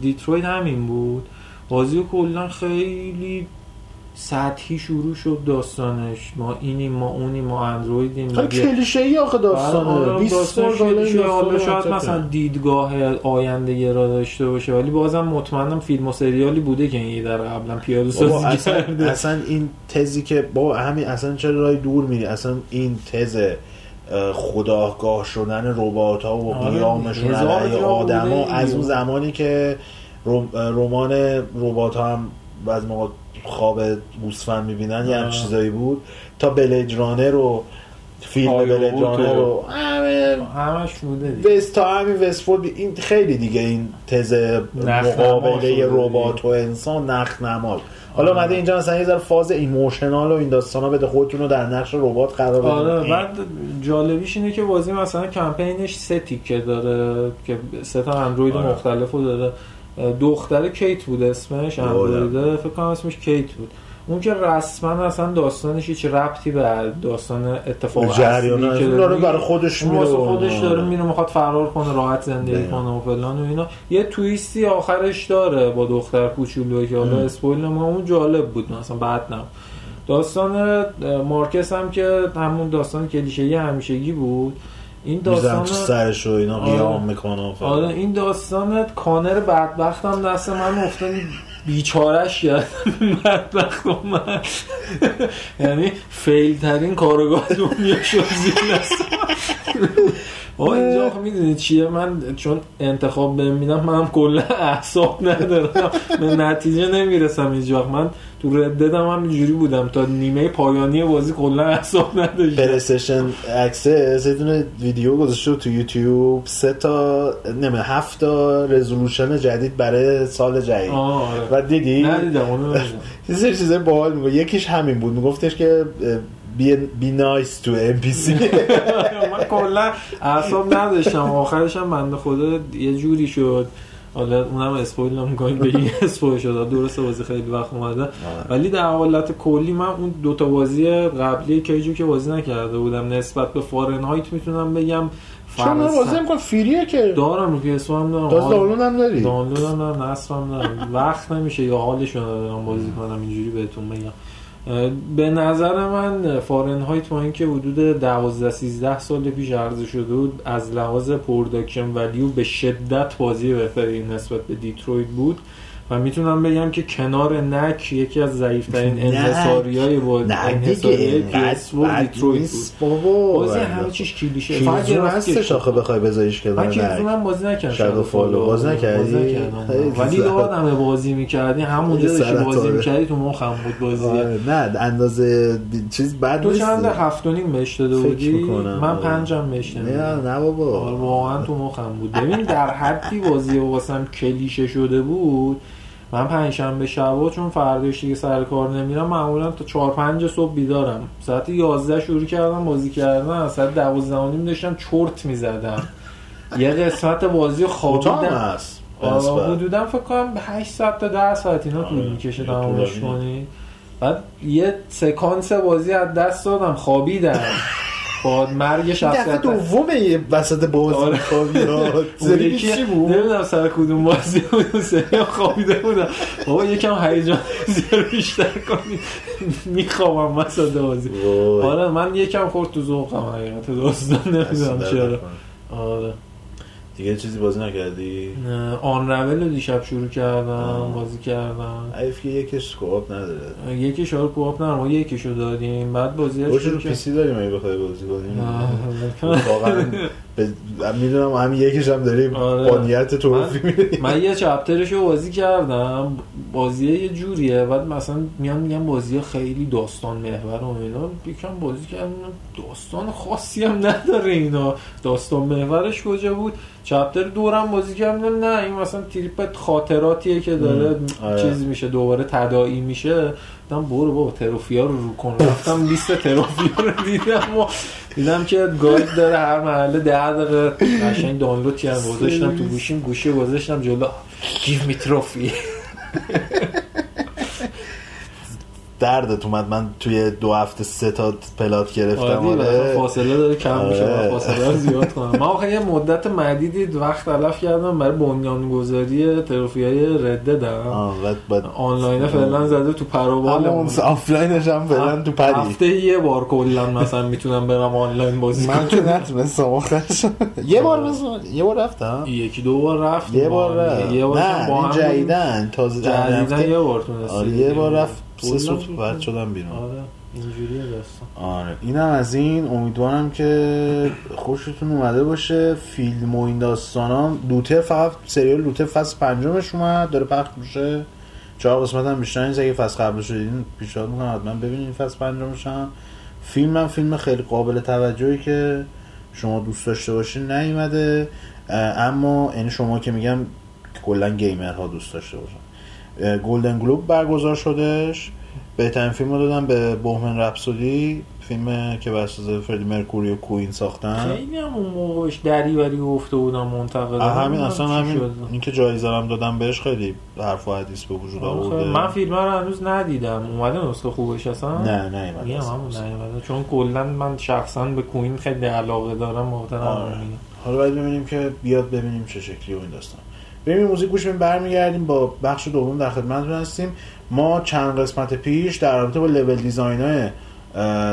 دیترویت همین بود. بازی کلا خیلی سطحی شروع شد داستانش. ما اینیم ما اونیم ما اندرویدیم. خیلی کلیشه ای آخه داستانه. 20 بار کلیشه حالا شاید مثلا دیدگاه آینده یه را داشته باشه. ولی بازم مطمئنم فیلم و سریالی بوده که این در قبلا پیاده سازی اصلا, کرده. اصلا این تزی که با همین اصلا چرا راه دور میری؟ اصلا این تز خداگاه شدن ربات ها و قیامشون علیه آدما از اون زمانی که رمان ربات ها هم از موقع خواب گوسفند می‌بینن یه چیزایی بود. تا بلید رانر رو فیلم بلید رانر رو. همه همش بوده وست تا همین وستفورد این خیلی دیگه این تز مقابله ربات و انسان نخ نما حالا اومده اینجا مثلا یه ذره فاز emotional و این داستانا بده خودتون رو در نقش ربات قرار بده آره بعد جالبیش اینه که بازی مثلا کمپینش سه تیکه داره که سه تا اندروید آره. مختلفو داره. دختر کیت بود اسمش اندروید فکر کنم اسمش کیت بود. اون که رسما اصلا داستانش هیچ ربطی به داستان اتفاق اصلی که داره برای خودش میره خودش داره میره می‌خواد فرار کنه راحت زندگی کنه و فلان و اینا. یه twist ی آخرش داره با دختر کوچولو که حالا spoil ما اون جالب بود مثلا بعد نه داستان مارکس هم که همون داستان کلیشه‌ای همیشگی بود. این داستان سرش رو اینا قیام آره. می‌کنه آره این داستان کانر بدبخت هم دست من افتاد. بیچارش کرد بدبخت من. یعنی فیل ترین کارگاه دنیا شد آه اینجا می‌دونید چیه؟ من چون انتخاب بهم میدم منم کلا احساب ندارم. به نتیجه نمی‌رسم اینجا. من تو رددم هم اینجوری بودم. تا نیمه پایانی بازی کلا احساب نداشتم. پلیستشن اکسس یه دونه ویدیو گذاشته تو یوتیوب. سه تا نمی هفت تا رزولوشن جدید برای سال جدید. آره. و دیدی؟ ندیدم اونو یه سری چیزای باحال میگه یکیش همین بود. میگفتش که بی, بی نایس تو ام پی سی من کلا اعصاب نداشتم. آخرش هم بنده خدا یه جوری شد. حالا اونم spoil نمی‌کنیم بگیم spoil شد. درسته بازی خیلی وقت اومده. ولی در حالت کلی من اون دوتا بازی قبلی Cage و که بازی نکرده بودم نسبت به Fahrenheit می‌تونم بگم چون من بازی می‌کنم free ه که دارم رو PS هم دارم. داز دانلود هم داری؟ دانلود هم دارم نصف هم دارم. وقت نمیشه یا حالشون دارم بازی کنم اینجوری بهتون بگم. به نظر من Fahrenheit با اینکه حدود 12 13 سال پیش عرضه شده بود از لحاظ production value به شدت بازی بهتری نسبت به Detroit بود. و می‌تونم بگم که کنار نک یکی از ضعیفترین انحصاری های با انحصاری PS و دیترویت بود. بازی همه چیش کلیشه. فقط هستش آخه بخوای بذاریش کنار نک. من من بازی نکردم. شادو فالو باز نکردی؟ ولی یادمه بازی می‌کردی. همونجا که بازی می‌کردی تو مخم بود بازی. نه اندازه چیز بعد تو چند هفت و نیم بهش داده بودی؟ من پنجم بهش نه نه بابا. واقعا تو مخم بود. ببین در حدی بازی واسم کلیشه شده بود من پنجشنبه شبا چون فرداش دیگه سر کار نمیرم معمولا تا 4 5 صبح بیدارم. ساعت 11 شروع کردم بازی کردن ساعت 12 نیم داشتم چرت می‌زدم. یه قسمت بازی خوابیدم. حدودا فکر کنم 8 ساعت تا 10 ساعت اینا طول می‌کشه تمامش کنی. بعد یه سکانس بازی از دست دادم خوابیدم. با مرگ شخصیت دفعه دومه وسط بازی آره. خوابی چی بود. نمی‌دونم سر کدوم بازی بود سری خوابیده بودم. بابا یکم هیجان زیاد بیشتر کنی. میخوابم وسط بازی. آره من یکم خورد تو ذوقم حقیقت داستان نمی‌دونم چرا. آره. دیگه چیزی بازی نکردی؟ نه آن رول دیشب شروع کردم بازی کردم. ایف که یکیش کوآپ نداره. یکیش رو کوآپ نداره ما یکیشو دادیم. بعد بازی رو شروع پی سی داریم اگه بخوای بازی کنیم. واقعا می‌دونم همین یکیش هم داریم. آره. با نیت توفی من یه چپترش رو بازی کردم. بازی یه جوریه. بعد مثلا میان میگم بازی خیلی داستان محور و اینا. یکم بازی کردم. داستان خاصی هم نداره اینا. داستان محورش کجا بود؟ چپتر دورم بازی کردم نه این مثلا تریپ خاطراتیه که داره آره. چیز میشه دوباره تداعی میشه. گفتم برو بابا تروفیا رو رو کن. رفتم لیست تروفیا رو دیدم و دیدم که گاید داره هر محله ده دقیقه قشنگ دانلود کردم گذاشتم تو گوشیم گوشی گذاشتم جلو. گیو می تروفی. دردت اومد. من توی دو هفته سه تا پلات گرفتم. آره آره. فاصله داره کم میشه. آره. فاصله رو زیاد کنم. من آخه یه مدت مدیدی وقت تلف کردم برای بنیانگذاری تروفی های رده دارم بعد آنلاین فعلا زده تو پروبال آفلاینش هم فعلا تو پری. هفته یه بار کلا مثلا می‌تونم برم آنلاین بازی من که نتونستم آخرش یه بار بزن یه بار رفتم. یکی دو بار رفت یه بار رفت. یه بار نه با جدیدن تازه. یه بار تونستی آره یه بار رفت. سه بود. بعد شدم بیرون. آره اینجوریه داستان. آره. اینم از این. امیدوارم که خوشتون اومده باشه. فیلم و این داستان ها لوتر فقط سریال لوتر فصل پنجمش اومد. داره پخش میشه. چهار قسمت هم بیشتر نیست. اگه فصل قبلش رو دیدین پیشنهاد می‌کنم حتما ببینید فصل پنجمش هم. فیلم هم فیلم خیلی قابل توجهی که شما دوست داشته باشین نیومده. اما یعنی شما که میگم کلا گیمر ها دوست داشته باشن. گلدن گلوب برگزار شدش بهترین فیلم رو دادن به بوهمن رپسودی فیلم که بر اساس فردی مرکوری و کوین ساختن. خیلی هم اون موقعش دریوری گفته بودم منتقد همین اصلا همین اینکه جایزه هم دادم بهش خیلی حرف و حدیث به وجود آورده. من فیلم رو هنوز ندیدم. اومده نسخه خوبش اصلا؟ نه نه نیومده. چون کلا من شخصا به کوین خیلی علاقه دارم محترم آره. حالا باید ببینیم که بیاد ببینیم چه شکلی و این داستان. بریم موزیک گوش بدیم برمیگردیم با بخش دوم در خدمتتون هستیم. ما چند قسمت پیش در رابطه با لول دیزاین های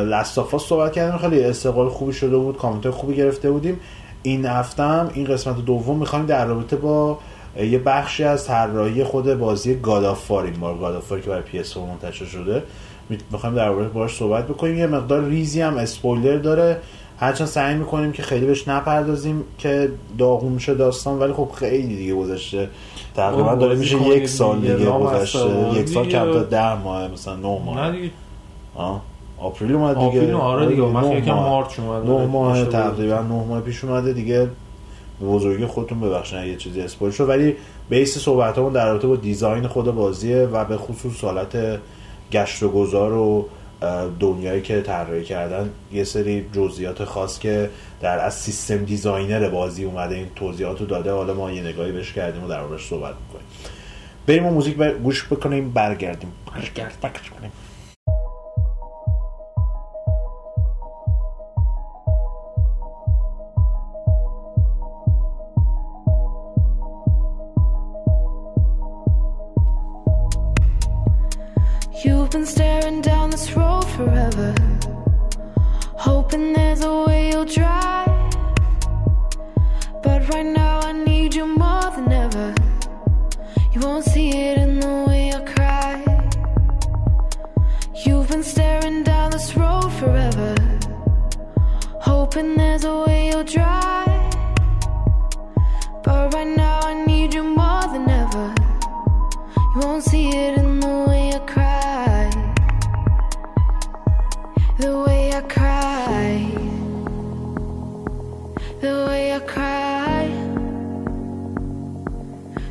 لستافاس صحبت کردیم. خیلی استقبال خوبی شده بود کامنت خوبی گرفته بودیم. این هفته هم این قسمت دوم می‌خوایم در رابطه با یه بخشی از طراحی خود بازی گادافار این بار گادافار که برای PS4 منتشر شده. می‌خوایم در رابطه باش صحبت بکنیم. یه مقدار ریزی هم اسپویلر داره. هرچند سعی می‌کنیم که خیلی بهش نپردازیم که داغون شه داستان ولی خب خیلی دیگه گذشته تقریبا داره میشه یک سال دیگه، دیگه گذشته. یک سال دیگه. کم تا ده ماه مثلا نه نه ماه دیگه آه. April اومد دیگه April آره دیگه من نه ماه. March اومد نه ماه. تقریبا نه ماه پیش اومده دیگه به بزرگی خودتون ببخشید اگه یه چیزی spoil شد ولی base صحبتمون در رابطه با design خود بازیه و به خصوص حالت گشت و گذار و دنیایی که طراحی کردن یه سری جزئیات خاص که در از سیستم designer بازی اومده این توضیحات رو داده. حالا ما یه نگاهی بهش کردیم و در صحبت می‌کنیم. بریم و موزیک. گوش بکنیم برگردیم. برگرد برگرد You've been staring down this road forever, hoping there's a way you'll drive. But right now, I need you more than ever. You won't see it in the way I cry. You've been staring down this road forever, hoping there's a way you'll drive. But right now, I need you more than ever. You won't see it in the way The way I cry. The way I cry.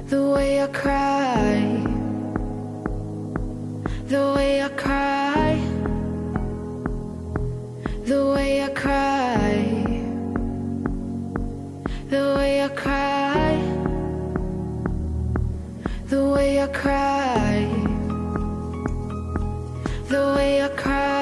The way I cry. The way I cry. The way I cry. The way I cry the way I cry, the way I cry,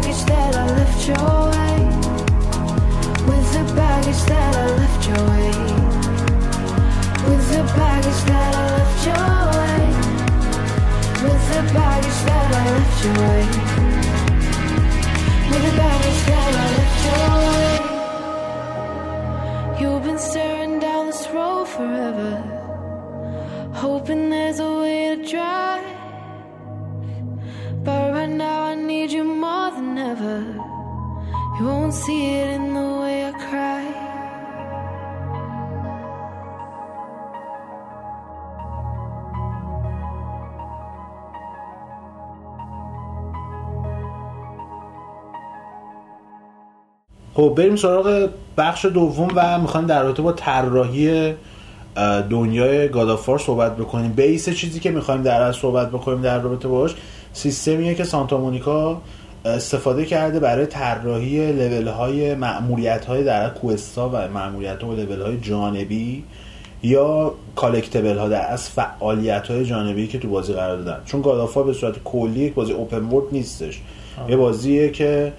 With the baggage that I left your way. With the baggage that I left your way. With the baggage that I left your way. With the baggage that I left your way. You've been staring down this road forever. Hoping there's a way to drive. You won't see it in the way I cry. خب بریم سراغ بخش دوم و می‌خوایم در رابطه با طراحی دنیای گادافار صحبت بکنیم بیس چیزی که می‌خوایم در از صحبت بکنیم در رابطه باش سیستمیه که سانتا مونیکا استفاده کرده برای طراحی لول های معمولیت های در کوستا و معمولیت ها و لول های جانبی یا کالکتبل ها در از فعالیت های جانبی که تو بازی قرار دادن. چون گادافار به صورت کلی یک بازی اوپن ورد نیستش. یه بازیه که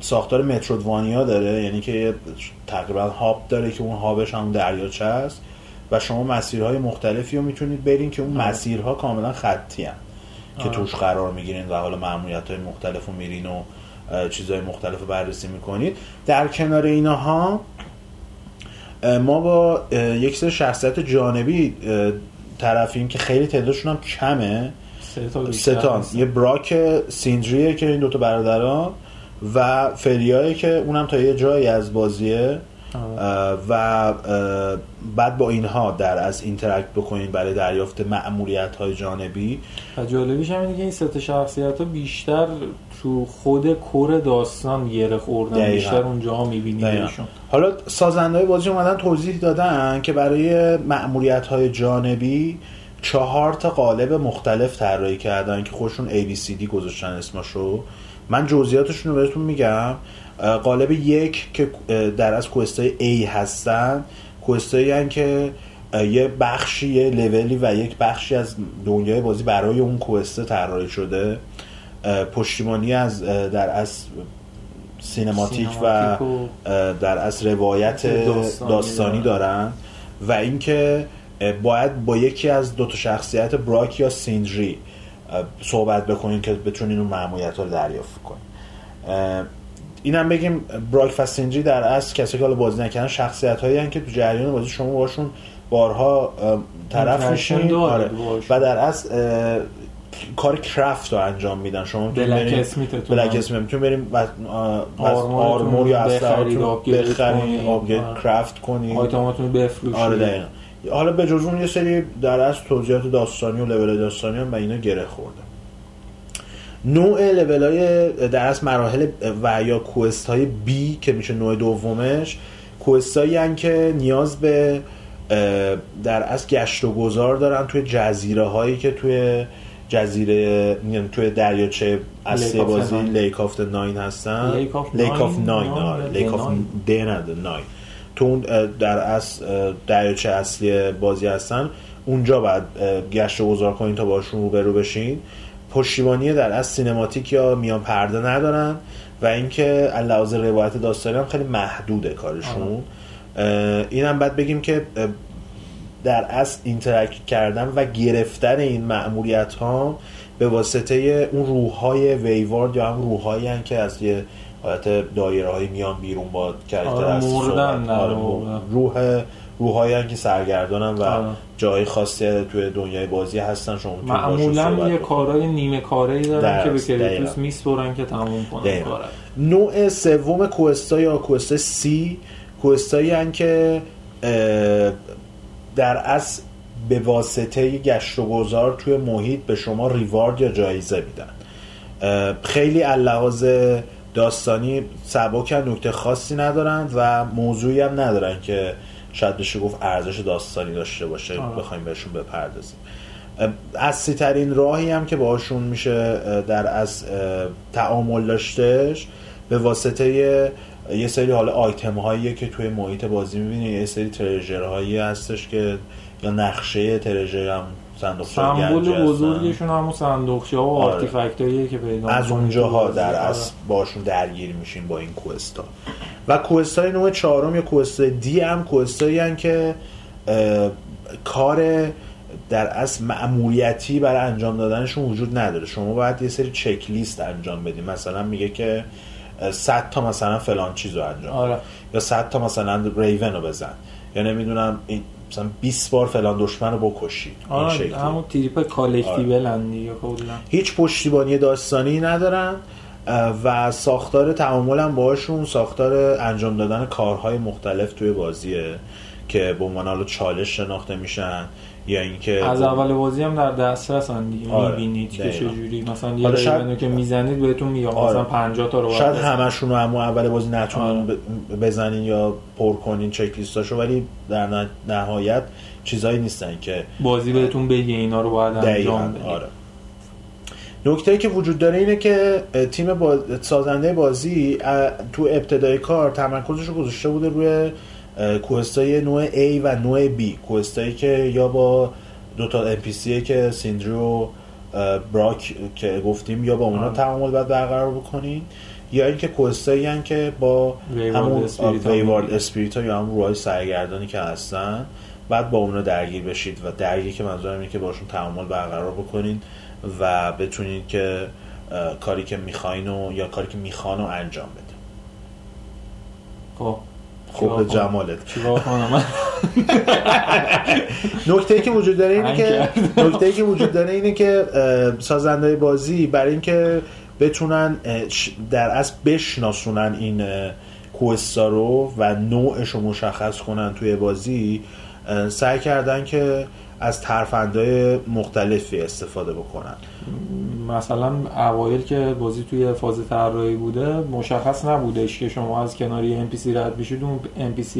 ساختار مترودوانیا داره یعنی که تقریبا هاب داره که اون هابش هم دریاچه است و شما مسیرهای مختلفی رو می‌تونید برین که اون مسیرها کاملا خطی هم که توش قرار می‌گیرین و حالا معمولیت های مختلف رو میرین و چیزهای مختلف رو بررسی می‌کنید. در کنار اینها ما با یک سری شخصیت جانبی طرفیم که خیلی تعدادشون هم کمه. ستان. یه براک سیندریه که این دوتا برادران و فریایی که اونم تا یه جایی از بازیه. و بعد با اینها در از اینترکت بکنین برای دریافت معمولیت های جانبی. و جالبیش هم اینه که این سه شخصیت ها بیشتر تو خود کور داستان گره خوردن دقیقاً. بیشتر اونجا میبینیمشون حالا سازنده های بازی اومدن توضیح دادن که برای معمولیت های جانبی چهار تا قالب مختلف طراحی کردن که خودشون ABCD گذاشتن اسمشو من جزئیاتشون رو بهتون میگم. قالب یک که در از کوستای A هستن. کوستایی هن که یه بخشی یه لولی و یک بخشی از دنیای بازی برای اون کوسته طراحی شده. پشتیبانی از در از سینماتیک و سینماتیک و اه، در از روایت داستانی داستانی دارن. و اینکه باید با یکی از دو تا شخصیت براک یا سیندری اه، صحبت بکنین که بتونین اون معمولیت رو دریافت کنین. اینم بگیم براک سیندری در اصل کسی که حالا بازی نکردن شخصیت هایی که تو جریان بازی شما باشون بارها طرف میشین آره. و در اصل کار کرافت رو انجام میدن شما بلک اسمیتتون بلک. اسمیت می‌تونید بریم و آرمور یا اسلحه‌تون آپگرید بخرید. آپگرید آره. کرافت کنید آیتماتون رو بفروشید آره دقیقا حالا به جز اون یه سری در از توضیحات داستانی و لول داستانی هم به اینا گره خورده نوع لول های در از مراحل و یا quest های B که میشه نوع دومش quest هایی که نیاز به در از گشت و گذار دارن توی جزیره هایی که توی جزیره یعنی توی دریاچه of the بازی. Lake of Nine هستن Lake of. Nine. آره Lake of. the Nine تو اون در از دریاچه اصلی بازی هستن اونجا باید گشت و گذار کنین تا باشون روبرو بشین پشتیبانی در از cinematic یا میان پرده ندارن و اینکه لحاظ روایت داستانی هم خیلی محدوده کارشون اینم بعد بگیم که در اصل interact کردن و گرفتن این مأموریت ها به واسطه اون روح های wayward یا هم روح هایی که از یه حالت دایره های میان بیرون با character آره، مردن آره،. روح روحایی که سرگردانن و. جای خاصی توی دنیای بازی هستن شما معمولا یه. کارهای نیمه کاره ای دارن که به. کریتوس میسپرن که تموم کنن. کارن نوع سوم کوستا یا کوستا سی کوستایی هن که در اصل به واسطه گشت و گذار توی محیط به شما ریوارد یا جایزه میدن خیلی اللحاظ داستانی سبکن نکته خاصی ندارند و موضوعی هم ندارن که شاید بشه گفت ارزش داستانی داشته باشه آه. بخوایم بهشون بپردازیم اصلی ترین راهی هم که باشون میشه در از تعامل داشتش به واسطه یه- سری حالا آیتم هایی که توی محیط بازی می‌بینی یه سری ترژر هایی هستش که یا نقشه ترژه هم صندوق سمبل بزرگشون همون صندوقچه ها و آره. آرتیفکت هایی که پیدا از اونجاها در. اصل باشون درگیر میشین با این کوستا و کوستای نوع چهارم یا کوست دی هم کوستایی که اه، کار در اصل مأموریتی برای انجام دادنشون وجود نداره شما باید یه سری چک لیست انجام بدیم مثلا میگه که اه، 100 تا مثلا فلان چیز رو انجام. آره. یا 100 تا مثلا ریون رو بزن یا نمی‌دونم این مثلا 20 بار فلان دشمن رو بکشی. آره. همون تریپ کالکتیبل هم دیگه کلا. هیچ پشتیبانی داستانی ندارن و ساختار تعامل هم باشون ساختار انجام دادن کارهای مختلف توی بازیه که به عنوان حالا چالش شناخته میشن. یا اینکه از اول بازی هم در دسترس هم دیگه آره، می‌بینید که. چجوری مثلا یه حالا شاید- که می‌زنید بهتون میگه آره. مثلا 50 تا رو شاید. همشون رو همون اول بازی نتونن آره. بزنین یا پر کنین چک لیستاشو ولی در نه- نهایت چیزایی نیستن که بازی بهتون بگه اینا رو باید انجام بدید آره نکته که وجود داره اینه که تیم باز... سازنده بازی تو ابتدای کار تمرکزش رو گذاشته بوده روی اه، کوهستای نوع A و نوع B کوهستایی که یا با دو تا NPC که سیندرو و براک که گفتیم یا با اونا. تعامل باید برقرار بکنین یا اینکه کوهستایی هن که با همون ویوارد. اسپریت ها یا همون روهای سرگردانی که هستن بعد با اونا درگیر بشید و درگیر که منظورم اینه که باشون تعامل برقرار بکنین و بتونید که کاری که می‌خواین و یا کاری که می‌خوان رو انجام بده خب خوب؟ جمالت. نکته که وجود داره اینه که نکته که وجود داره اینه که سازنده بازی برای اینکه بتونن در اصل بشناسونن این کوستا رو و نوعش رو مشخص کنن توی بازی سعی کردن که از ترفندهای مختلفی استفاده بکنن. مثلا اوایل که بازی توی فاز طراحی بوده مشخص نبودش که شما از کنار یه NPC رد بشید اون NPC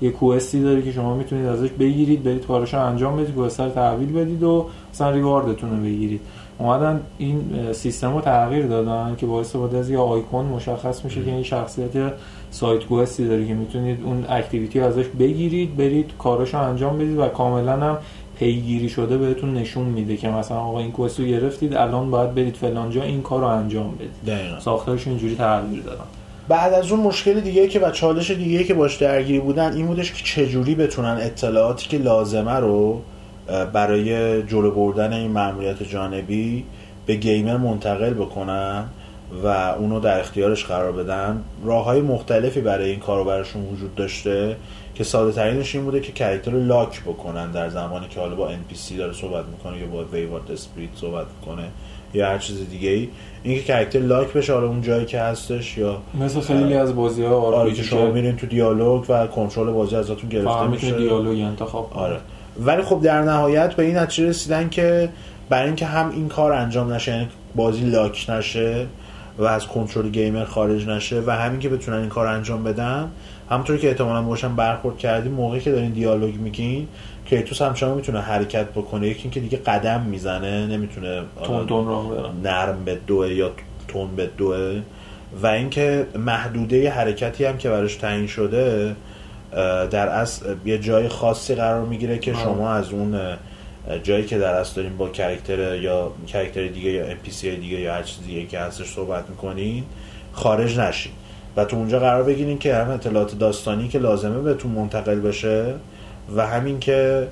یه کوستی داره که شما می‌تونید ازش بگیرید برید کارش انجام بدید کوست رو تحویل بدید و مثلا ریواردتون رو بگیرید. اومدن این سیستم رو تغییر دادن که با استفاده از یه آیکون مشخص میشه که این شخصیت سایت کوستی داره که می‌تونید اون اکتیویتی ازش بگیرید برید کارش رو انجام بدید و کاملا هم پیگیری شده بهتون نشون میده که مثلا آقا این کوست رو گرفتید الان باید برید فلان جا این کار رو انجام بدید. دقیقا. ساختارش اینجوری تغییر دادن. بعد از اون مشکل دیگه که و چالش دیگه که باش درگیری بودن این بودش که چجوری بتونن اطلاعاتی که لازمه رو برای جلو بردن این مأموریت جانبی به gamer منتقل بکنن؟ و اونو در اختیارش قرار بدن. راه های مختلفی برای این کارو براشون وجود داشته که ساده ترینش این بوده که character رو lock بکنن در زمانی که حالا با NPC داره صحبت می‌کنه یا با wayward spirit صحبت می‌کنه یا هر چیز دیگه ای اینکه character lock بشه حالا اون جایی که هستش یا مثل خیلی از بازی ها آره که شما میرین تو دیالوگ و کنترل بازی ازتون گرفته میشه. دیالوگ انتخاب. آره. ولی خب در نهایت به این نتیجه رسیدن که برای اینکه هم این کار انجام نشه یعنی بازی لاک نشه و از کنترل گیمر خارج نشه و همین که بتونن این کار انجام بدن همونطوری که احتمالاً باشن برخورد کردیم موقعی که دارین دیالوگ میگین کریتوس همچنان می‌تونه حرکت بکنه. یکی اینکه دیگه قدم می‌زنه نمی‌تونه تون نرم به دوه یا تون به دوه. و اینکه محدوده حرکتی هم که براش تعیین شده در اصل یه جای خاصی قرار می‌گیره که. شما از اون جایی که در اصل دارین با کرکتر یا کرکتر دیگه یا NPC دیگه یا هر چیز دیگه که هستش صحبت می‌کنین خارج نشین. و تو اونجا قرار بگیرین که هم اطلاعات داستانی که لازمه بهتون منتقل بشه و همین که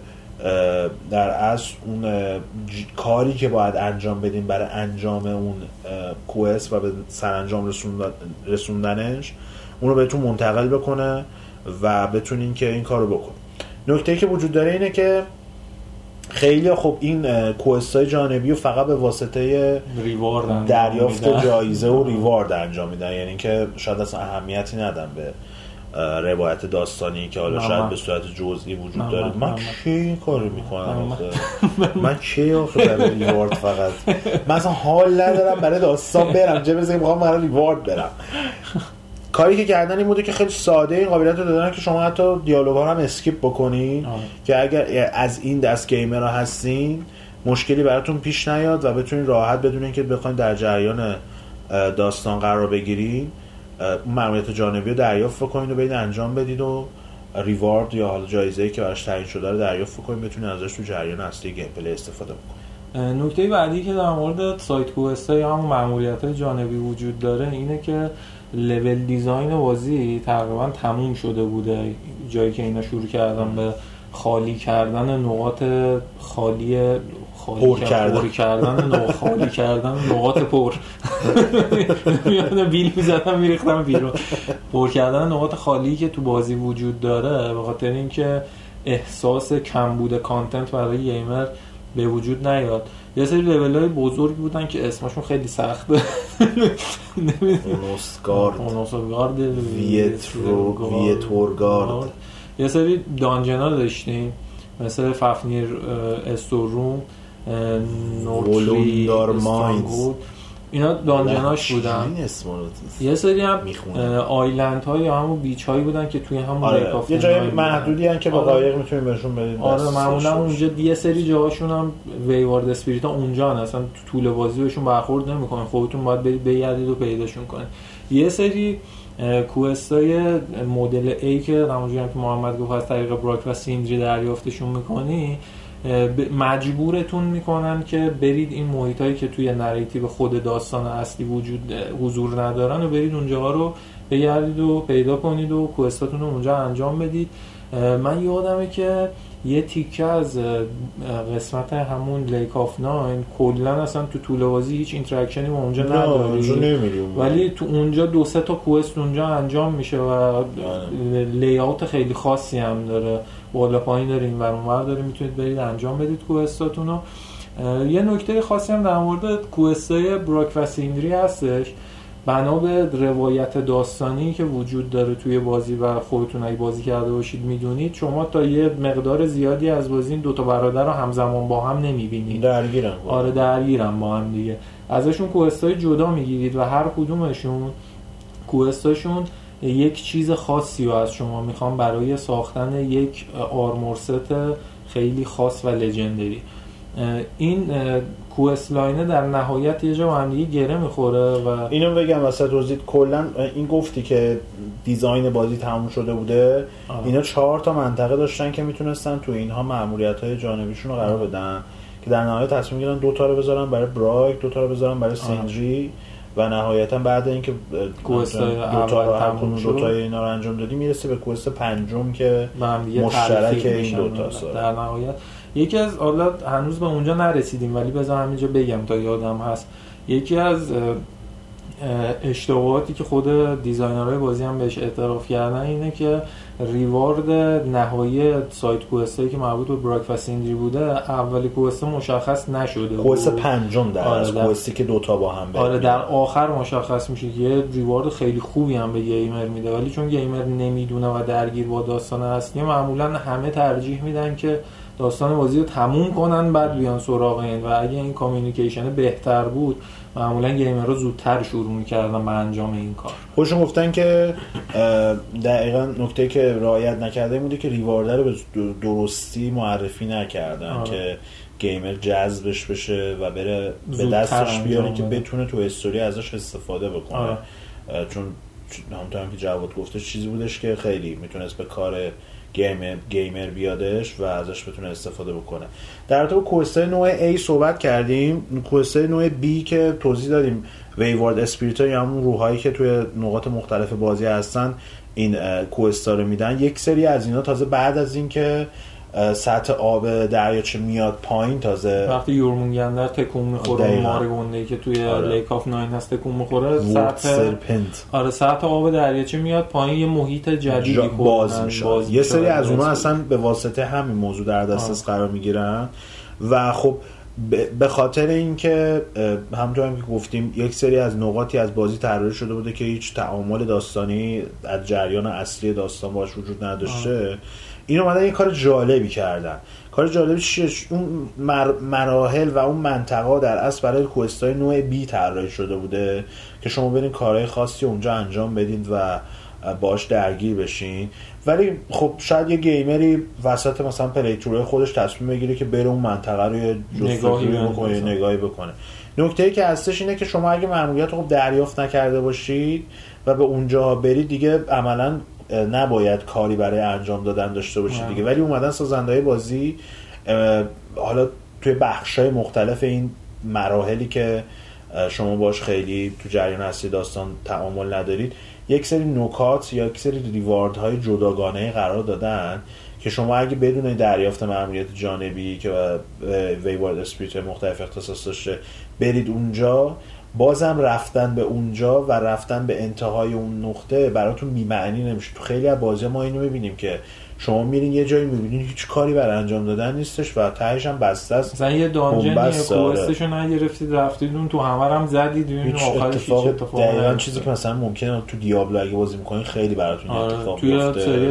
در اصل اون کاری که باید انجام بدین برای انجام اون کوست و به سرانجام رسوندن- رسوندنش اون رو بهتون منتقل بکنه و بتونین که این کار رو بکنین نکته که وجود داره اینه که خیلی خب این کوست های جانبی و فقط به واسطه ریوارد دریافت. جایزه و ریوارد انجام میدن. یعنی که شاید اصلا اهمیتی ندن به روایت داستانی که حالا شاید به صورت جزئی وجود داره. من- کی این کارو می‌کنم من- کی آخه برای ریوارد فقط؟ من اصلا حال ندارم برای داستان برم. چه برسه که می‌خوام برای reward برم. کاری که کردن این بوده که خیلی ساده این قابلیت رو دادن که شما حتی دیالوگ ها هم skip بکنین. که اگر از این دست gamer ها هستین مشکلی براتون پیش نیاد و بتونین راحت بدونین که بخواین در جریان داستان قرار بگیرین مأموریت جانبی رو دریافت بکنین و برید انجام بدید و reward یا حالا جایزه که براش تعیین شده رو دریافت کنید بتونید ازش تو جریان اصلی gameplay استفاده بکنید نکته بعدی که در مورد سایت کوست یا همون معمولیت های جانبی وجود داره اینه که لول دیزاین بازی تقریبا تموم شده بوده. جایی که اینا شروع کردن به خالی کردن نقاط خالی خالی پر کرد- کردن. پر کردن خالی کردن نقاط پر. میادم بیل می‌زدم میریختم بیرون. پر کردن نقاط خالی که تو بازی وجود داره به خاطر اینکه احساس کمبود کانتنت برای گیمر به وجود نیاد. یه سری لول های بزرگ بودن که اسمشون خیلی سخته. نمی‌دونم. اونوسگارد اونوسگارد ویترو ویتورگارد یه سری دانجنا داشتیم. مثل ففنیر استوروم ولوندار ماینز. اینا دانجناش بودن یه سری هم. island های یا همون beach هایی بودن که توی همون آره یه جای. محدودی هم که با آره. قایق می‌تونیم بهشون بدید آره معمولا اونجا یه سری جاهاشون هم wayward spirit ها اونجا هن. اصلا تو طول بازی بهشون برخورد نمی‌کنه خودتون باید برید بگردید و پیداشون کنید یه سری quest های مدل A که همونجوری هم که محمد گفت از طریق براک و سیندری دریافتشون می‌کنی مجبورتون می‌کنن که برید این محیط هایی که توی narrative خود داستان اصلی وجود حضور ندارن و برید اونجا رو بگردید و پیدا کنید و questاتون رو اونجا انجام بدید. من یادمه که یه تیکه از قسمت همون Lake of Nine کلا اصلا تو طول بازی هیچ interactionی با اونجا نداری. ولی تو اونجا دو سه تا quest اونجا انجام میشه و layout خیلی خاصی هم داره. بالا پایین داره این ور اونور داره می‌تونید برید انجام بدید questاتون رو یه نکته خاصی هم در مورد کوستای براک و سیندری هستش. بنا به روایت داستانی که وجود داره توی بازی و خودتون اگه بازی کرده باشید می‌دونید شما تا یه مقدار زیادی از بازی این دوتا برادر رو همزمان با هم نمی‌بینید. درگیرم آره درگیرم با هم دیگه. ازشون کوستای جدا می‌گیرید و هر کدومشون کوستاشون یک چیز خاصی رو از شما می‌خوام برای ساختن یک آرمور ست خیلی خاص و لژندری این کوست لاینه در نهایت یه جا با هم دیگه گره می‌خوره و اینو بگم وسط روزید کلا این گفتی که دیزاین بازی تموم شده بوده. آه. اینا چهار تا منطقه داشتن که می‌تونستن تو اینها معمولیت های جانبیشون رو قرار بدن که در نهایت تصمیم گیرن دو تا رو بذارن برای برایک دو تا رو بذارن برای سندری و نهایتا بعد اینکه کوست دو تا رو هر تموم کدوم شد. دو تا اینا رو انجام دادی می‌رسه به کوست پنجم که مشترک این میشن. دوتاست. در نهایت یکی از حالا هنوز به اونجا نرسیدیم ولی بذار همینجا بگم تا یادم هست یکی از اه، اه، اشتباهاتی که خود designerهای بازی هم بهش اعتراف کردن اینه که reward نهایی side questایی که مربوط به براک و سیندری بوده اولی quest مشخص نشده quest. پنجم در آره، از در- questی که دوتا با هم آره. در آخر مشخص میشه که یه reward خیلی خوبی هم به gamer میده ولی چون gamer نمی‌دونه و درگیر با داستان اصلی معمولا همه ترجیح میدن که داستان بازی رو تموم کنن بعد بیان سراغ این و اگه این کامیونیکیشن بهتر بود معمولا گیمر رو زودتر شروع می‌کردن به انجام این کار خودشون گفتن که دقیقا نکته که رعایت نکرده بوده که ریوارده رو به درستی معرفی نکردن آره. که گیمر جذبش بشه و بره به دستش بیاره که. بتونه تو استوری ازش استفاده بکنه آره. اه، چون همونطور هم که جواد گفته چیزی بودش که خیلی می‌تونست به کار gamer, gamer بیادش و ازش بتونه استفاده بکنه. در رابطه با نوع A صحبت کردیم. questه نوع B که توضیح دادیم. wayward spirit یا همون روحایی که توی نقاط مختلف بازی هستن این questا رو میدن. یک سری از اینا تازه بعد از اینکه سطح آب دریاچه میاد پایین تازه؟ وقتی یورمونگندر تکون می‌خوره دقیقاً. مارگونده که توی آره. Lake of Nine هست تکون می‌خوره سطح serpent آره سطح آب دریاچه میاد پایین یه محیط جدیدی جا- باز میشه. باز یه سری از اونا باز اصلا به واسطه همین موضوع در دسترس. قرار می‌گیرن. و خب به خاطر اینکه همونطور هم که گفتیم یک سری از نقاطی از بازی طراحی شده بوده که هیچ تعامل داستانی از جریان اصلی داستان باش وجود نداشته. این اومدن یه کار جالبی کردن. کار جالبی چیه؟ اون مر- مراحل و اون منطقه در اصل برای کوستای نوع بی طراحی شده بوده که شما برین کارهای خاصی اونجا انجام بدید و باش درگیر بشین. ولی خب شاید یه گیمری وسط مثلا پلی تورای خودش تصمیم بگیره که بره اون منطقه رو یه نگاهی بکنه. نگاهی بکنه. نکته ای که هستش اینه که شما اگه معمولیت رو خب دریافت نکرده باشید و به اونجا برید دیگه عملا نباید کاری برای انجام دادن داشته باشید نه. دیگه ولی اومدن سازنده بازی حالا توی بخشای مختلف این مراحلی که شما باش خیلی تو جریان اصلی داستان تعامل ندارید یک سری نکات یا یک سری ریوارد های جداگانه قرار دادن که شما اگه بدون دریافت مأموریت جانبی که ویوارد اسپریت مختلف اختصاص داشته برید اونجا بازم رفتن به اونجا و رفتن به انتهای اون نقطه براتون بی‌معنی نمیشه. تو خیلی از بازی ما اینو می‌بینیم که شما میرین یه جایی می‌بینین هیچ کاری برای انجام دادن نیستش و تهش هم بسته است مثلا یه بنبست، آره. کوستشو نگرفتید رفتید اون تو همه رو هم زدید ببینید هیچ اتفاق دقیقا نیفتاد. چیزی که مثلا ممکنه تو دیابلو اگه بازی می‌کنین خیلی براتون آره اتفاق توی. سری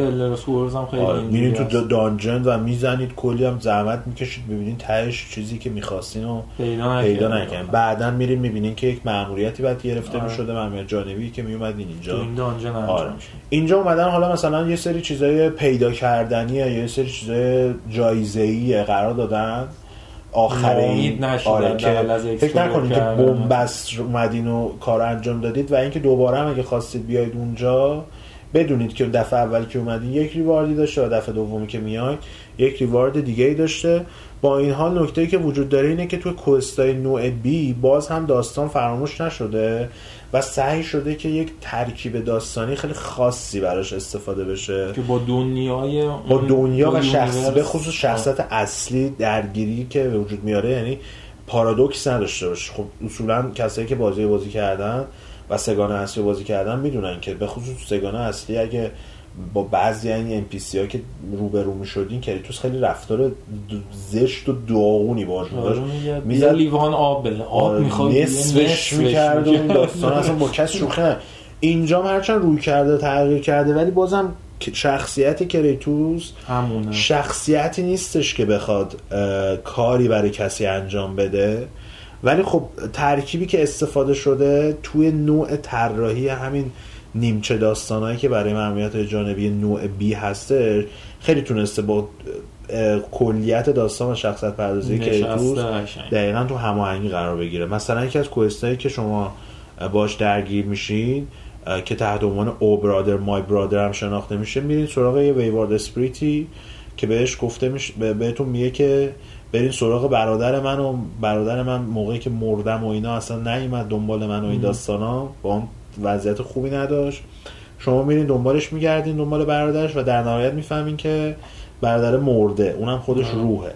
هم خیلی آره، میرین تو دانجن و می‌زنید کلی هم زحمت می‌کشید ببینین تهش چیزی که می‌خواستین و پیدا. نکنین بعدا میرین می‌بینین که یک مأموریتی بعد گرفته آره. می‌شده مأموریت جانبی که میومدین تو اینجا این دانجن آره. اینجا اومدن حالا مثلا یه سری چیزای پیدا کردنیه یه سری چیزای جایزه‌ای قرار دادن؟ آخر این آره که فکر نکنید که. بنبست اومدین و کار انجام دادید و اینکه دوباره هم اگه خواستید بیاید اونجا بدونید که دفعه اول که اومدین یک ریواردی داشته و دفعه دومی که میاید یک ریوارد دیگه ای داشته. با این حال نکته که وجود داره اینه که توی کوستای نوع بی باز هم داستان فراموش نشده. و سعی شده که یک ترکیب داستانی خیلی خاصی براش استفاده بشه. که با دنیای با دنیا و شخص به خصوص شخصیت اصلی درگیری که به وجود میاره یعنی پارادوکس نداشته باشه. خب اصولا کسایی که بازی بازی کردن و سگانه اصلی بازی کردن می‌دونن که به خصوص سگانه اصلی اگه با بعضی این ام پی سی ها که روبرو می‌شدین کریتوس خیلی رفتار زشت و داغونی باش آره میگه میزد- لیوان آب آب آره، می‌خواد نصفش می‌کرد و داستان اصلا با کس شوخی اینجا هرچند روی کرده تغییر کرده ولی بازم شخصیت کریتوس همونه. شخصیتی نیستش که بخواد کاری برای کسی انجام بده. ولی خب ترکیبی که استفاده شده توی نوع طراحی همین نیمچه داستانهایی که برای مأموریت جانبی نوع بی هستش خیلی تونسته با کلیت داستان و شخصیت پردازی نشسته قشنگ. دقیقا تو هماهنگی قرار بگیره. مثلا یکی از کوستایی که شما باش درگیر میشین که تحت عنوان او برادر مای برادر هم شناخته میشه میرین سراغ یه ویوارد اسپریتی که بهش گفته میشه به- بهتون میگه که برین سراغ برادر من و برادر من موقعی که مردم و اینا اصلا نیومد دنبال من و این داستانا. با اون وضعیت خوبی نداشت. شما میرین دنبالش میگردین دنبال برادرش و در نهایت می‌فهمین که برادر مرده. اونم خودش روحه.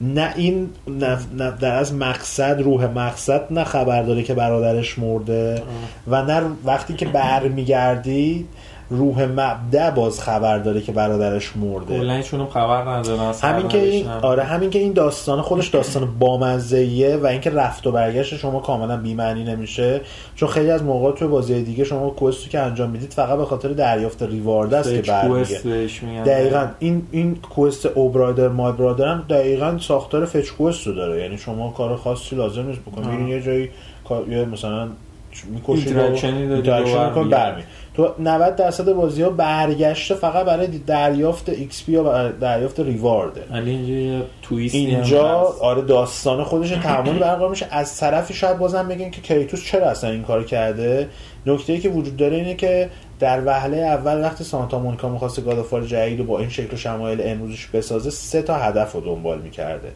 نه این نه, نه در از مقصد روح مقصد نه خبر داره که برادرش مرده و نه وقتی که برمیگردی روح مبدع باز خبر داره که برادرش مرده. کلا هیچونم خبر ندارن همین که این هم. آره همین که این داستان خودش داستان بامزه‌ایه و اینکه رفت و برگشت شما کاملا بی‌معنی نمیشه. چون خیلی از موقع توی بازی دیگه شما کوستی که انجام می‌دید فقط به خاطر دریافت ریوارد است که برمیگه دقیقا. این این کوست او برادر مای برادر هم دقیقا ساختار فچ کوست رو داره. یعنی شما کار خاصی لازم نیست بکنید یه جایی یه مثلا می‌کشید و interaction می‌کنید،. برمی تو 90 درصد بازی ها برگشته فقط برای دریافت XP یا دریافت rewardه اینجا هم اینجا. آره داستان خودش تعاملی برقرار میشه. از طرفی شاید بازم بگن که کریتوس چرا اصلا این کار کرده؟ نکته ای که وجود داره اینه که در وهله اول وقتی سانتا مونیکا می‌خواسته God of War جدید رو با این شکل و شمایل امروزش بسازه سه تا هدف رو دنبال می‌کرده.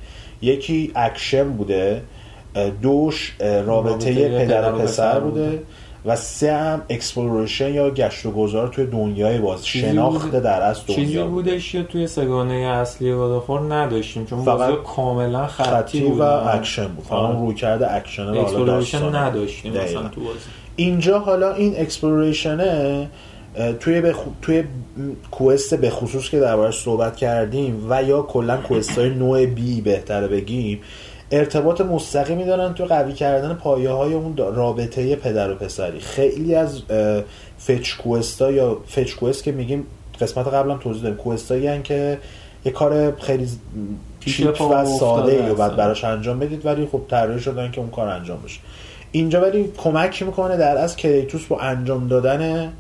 یکی اکشن بوده دوش رابطه رابطه پدر و پسر بوده. بوده. و سه هم exploration یا گشت و گذار توی دنیای باز شناخت بوده- در از دنیا چیزی. بودش که توی سه‌گانه اصلی God of War نداشتیم چون فقط کاملا خطی, و اکشن بود فقط. روی کرده اکشن exploration. نداشتیم. مثلا تو بازی اینجا حالا این exploration ه توی بخ... توی quest به خصوص که دربارش صحبت کردیم و یا کلا quest های نوع B بهتره بگیم ارتباط مستقیمی دارن تو قوی کردن پایه های اون رابطه پدر و پسری. خیلی از اه، فچ کوست ها یا فچ کوست که میگیم قسمت قبلم توضیح دادیم کوست هایی که یه کار خیلی چیپ و ساده ای رو. بعد براش انجام بدید ولی خب طراحی شدن که اون کار انجام بشه. اینجا ولی کمک می‌کنه در از کریتوس با انجام دادن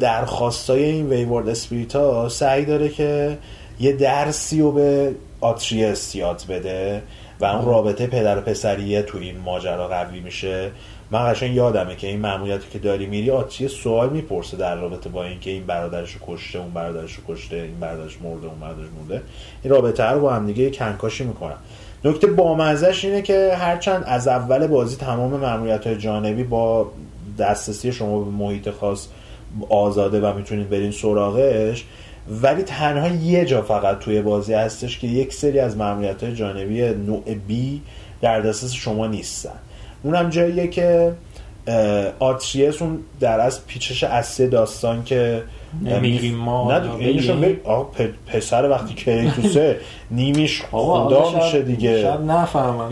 درخواستای این ویوارد اسپریتا سعی داره که یه درسی رو به آتریس یاد بده. و اون رابطه پدر و پسریه تو این ماجرا قوی میشه. من قشنگ یادمه که این ماموریتی که داری میری آتیه سوال می‌پرسه در رابطه با اینکه این برادرش رو کشته اون برادرش رو کشته این برادرش مرده اون برادرش مرده. این رابطه رو با هم دیگه کنکاشی می‌کنن. نکته بامزش اینه که هرچند از اول بازی تمام ماموریت های جانبی با دسترسی شما به محیط خاص آزاده و می‌تونید برین سراغش ولی تنها یه جا فقط توی بازی هستش که یک سری از ماموریت های جانبی نوع B در دسترس شما نیستن. اونم جاییه که آتریس اون در از پیچش اصلی داستان که نمیریم ما نه پسر وقتی کریتوسه نیمیش آقا، خدا میشه دیگه. شاید نفهمم؟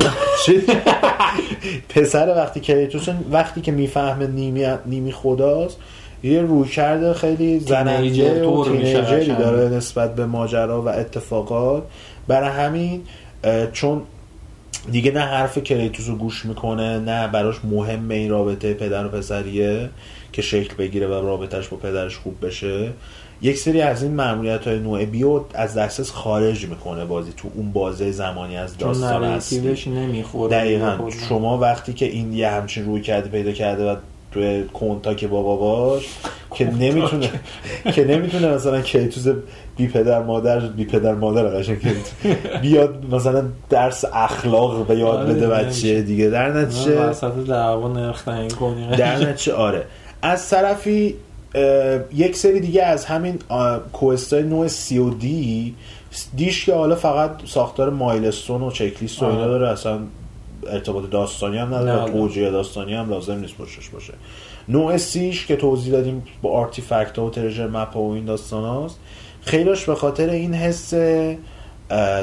پسر وقتی کریتوس وقتی که می‌فهمه نیمی نیمی خداست یه روی کرده خیلی زننده و تینیجری. داره نسبت به ماجرا و اتفاقات. برای همین چون دیگه نه حرف کریتوس رو گوش می‌کنه نه براش مهم این رابطه پدر و پسریه که شکل بگیره و رابطهش با پدرش خوب بشه. یک سری از این معمولیت های نوع بیو از دسترس خارج می‌کنه بازی تو اون بازه زمانی از داستان نمی‌خوره. دقیقا. خودم. شما وقتی که این یه همچین روی کرده پیدا کرده و توی کنتاک بابا باش که نمی‌تونه که نمی‌تونه مثلا کیتوز بی پدر مادر بی پدر مادر قشنگ بیاد مثلا درس اخلاق به یاد آره بده بچه. دیگه در نتیجه وسط دعوا نرخ تعیین کنی در نتیجه آره از طرفی یک سری دیگه از همین کوستای نوع سی و دی دیش که حالا فقط ساختار مایلستون و چکلیست و اینا آره. داره اصلا ارتباط داستانی هم نداره. توجیه داستانی هم لازم نیست پشتش باشه نوع C ش که توضیح دادیم با artifact ها و treasure map و این داستان هاست خیلیش به خاطر این حس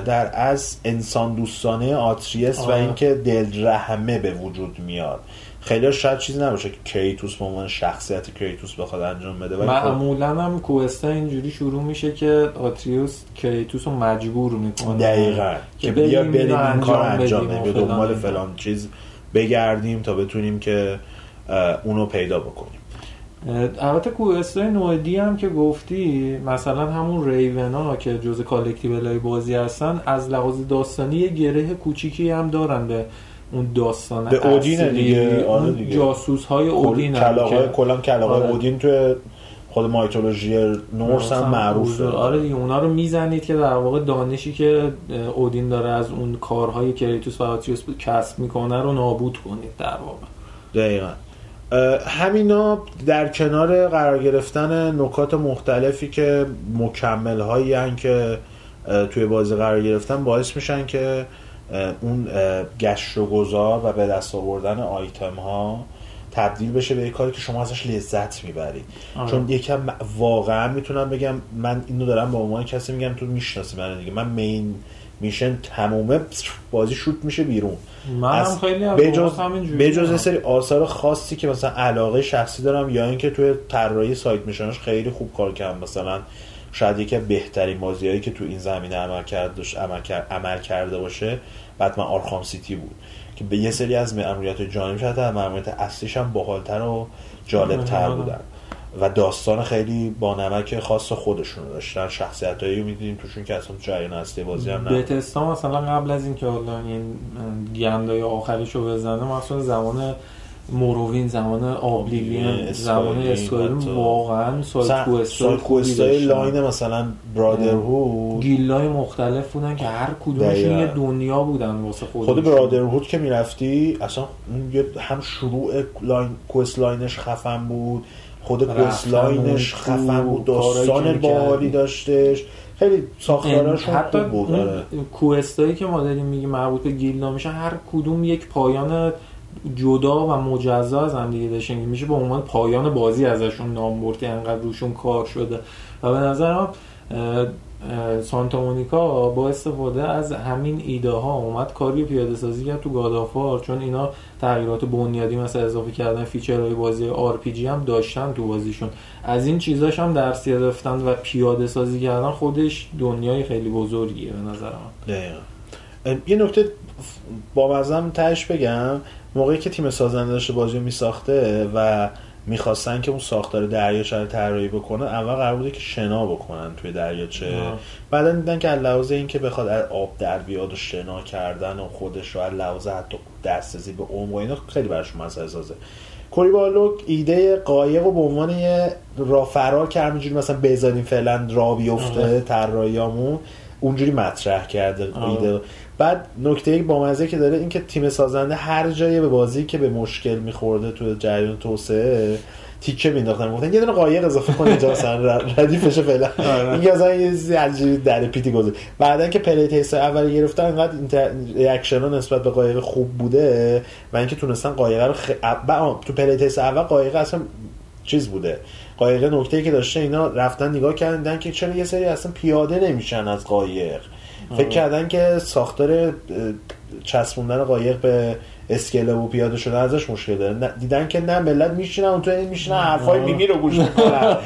در از انسان دوستانه آتریوس و آره. اینکه دل رحمه به وجود میاد خیلی شاید چیزی نباشه که کریتوس به عنوان شخصیت کریتوس بخواد انجام بده ولی خب معمولا هم quest ا اینجوری شروع میشه که آتریوس کریتوس رو مجبور می‌کنه دقیقا که بیا بریم این کار انجام بدیم دنبال فلان. چیز بگردیم تا بتونیم که اونو پیدا بکنیم البته کوستای نوعدی هم که گفتی مثلا همون ریونا که جز کالکتیبل های بازی هستن از لحاظ داستانی یه گره کوچیکی هم دارن به اون داستان به اودینه اصلی. دیگه، آره دیگه. جاسوس های اودین که کلا کلاقای آره. اودین توی خود مایتولوژی نورس هم معروفه آره دیگه اونا رو می‌زنید که در واقع دانشی که اودین داره از اون کارهای کریتوس و آتریوس کسب می‌کنه رو نابود کنید در واقع دقیقا همینا در کنار قرار گرفتن نکات مختلفی که مکمل هایی که توی بازی قرار گرفتن باعث میشن که اون گشت و گذار و به دست آوردن آیتم ها تبدیل بشه به یک کاری که شما ازش لذت می‌برید. آره. چون یکم واقعا می‌تونم بگم من اینو دارم به عنوان کسی میگم تو می‌شناسی من دیگه. من مین میشن تمومه بازی شوت میشه بیرون. من هم خیلی بجز بجز سری آثار خاصی که مثلا علاقه شخصی دارم یا اینکه توی طراحی سایت میشنش خیلی خوب کار کردم. مثلا شاید یکی از بهترین بازیایی که تو این زمینه عمل کرده عمل, کرد- عمل کرده باشه بعد من آرخام سیتی بود. که به یه سری از مأموریت جانبی شاید از مأموریت اصلیش هم باحالتر و جالبتر. بودن. و داستان خیلی با نمک خاص خودشون رو داشتن. شخصیت هایی می‌دیدیم توشون که اصلا جریان اصلی بازی هم نه Bethesda مثلا قبل از اینکه حالا این گندای آخریش رو بزنه مثلا زمان Morrowind زمان Oblivion زمان Skyrim حتی. واقعا side quest ای line مثلا brotherhood guild ای مختلف بودن که هر کدومشون. یه دنیا بودن واسه خودشون خود برادرهود که می‌رفتی اصلا هم شروع line quest line ش خفن بود خود quest line ش خفن بود داستان باحالی. داشتش خیلی ساختاراشون حتی بود آره. کوستایی که ما داریم میگیم مربوط به گیلدا میشن هر کدوم یک پایان جدا و مجزا از هم دیگه داشتن میشه به عنوان پایان بازی ازشون نام برد انقدر روشون کار شده. و به نظرم سانتا مونیکا با استفاده از همین ایده ها اومد کاری پیاده سازی کرد تو گادافار چون اینا تغییرات بنیادی مثل اضافه کردن فیچرهای بازی آر هم داشتن تو بازیشون. از این چیزاش هم درس گرفتن و پیاده سازی کردن خودش دنیای خیلی بزرگیه به نظر من یه نکته با تهش بگم. موقعی که تیم سازنده داشته بازی رو میساخته و می‌خواستن که اون ساختار دریاچه رو طراحی بکنن اول قرار بوده که شنا بکنن توی دریاچه. بعدا دیدن که از لحاظ اینکه بخواد از آب در بیاد و شنا کردن و خودش رو از لحاظ حتی دسترسی به عمق و اینا خیلی براشون مسئله سازه کوری بارلوگ ایده قایق رو به عنوان یه راه فرار که همینجوری مثلا بذاریم فعلا راه بیفته طراحیامون اونجوری مطرح کرده. ایده بعد نکته با مزه که داره این که تیم سازنده هر جایی به بازی که به مشکل میخورده تو جریان توسعه تیکه مینداختن گفتن یه دونه قایق اضافه کن اینجا مثلا ر- ردیفشه فعلا. آره. این مثلا یه چیزی در پیتی گذاشت. بعدا که play test اول گرفتن انقدر reaction نسبت به قایق خوب بوده و اینکه تونستن قایق رو خ... تو play test اول قایق اصلا چیز بوده. قایق نکته که داشته اینا رفتن نگاه کردن که چرا یه سری اصلا پیاده نمیشن از قایق. فکر کردن که ساختار چسبوندن قایق به اسکله و پیاده شده ازش مشکل داره. دیدن که نه ملت میشینن اون تو میشینن حرفای میمی رو گوش می‌کنن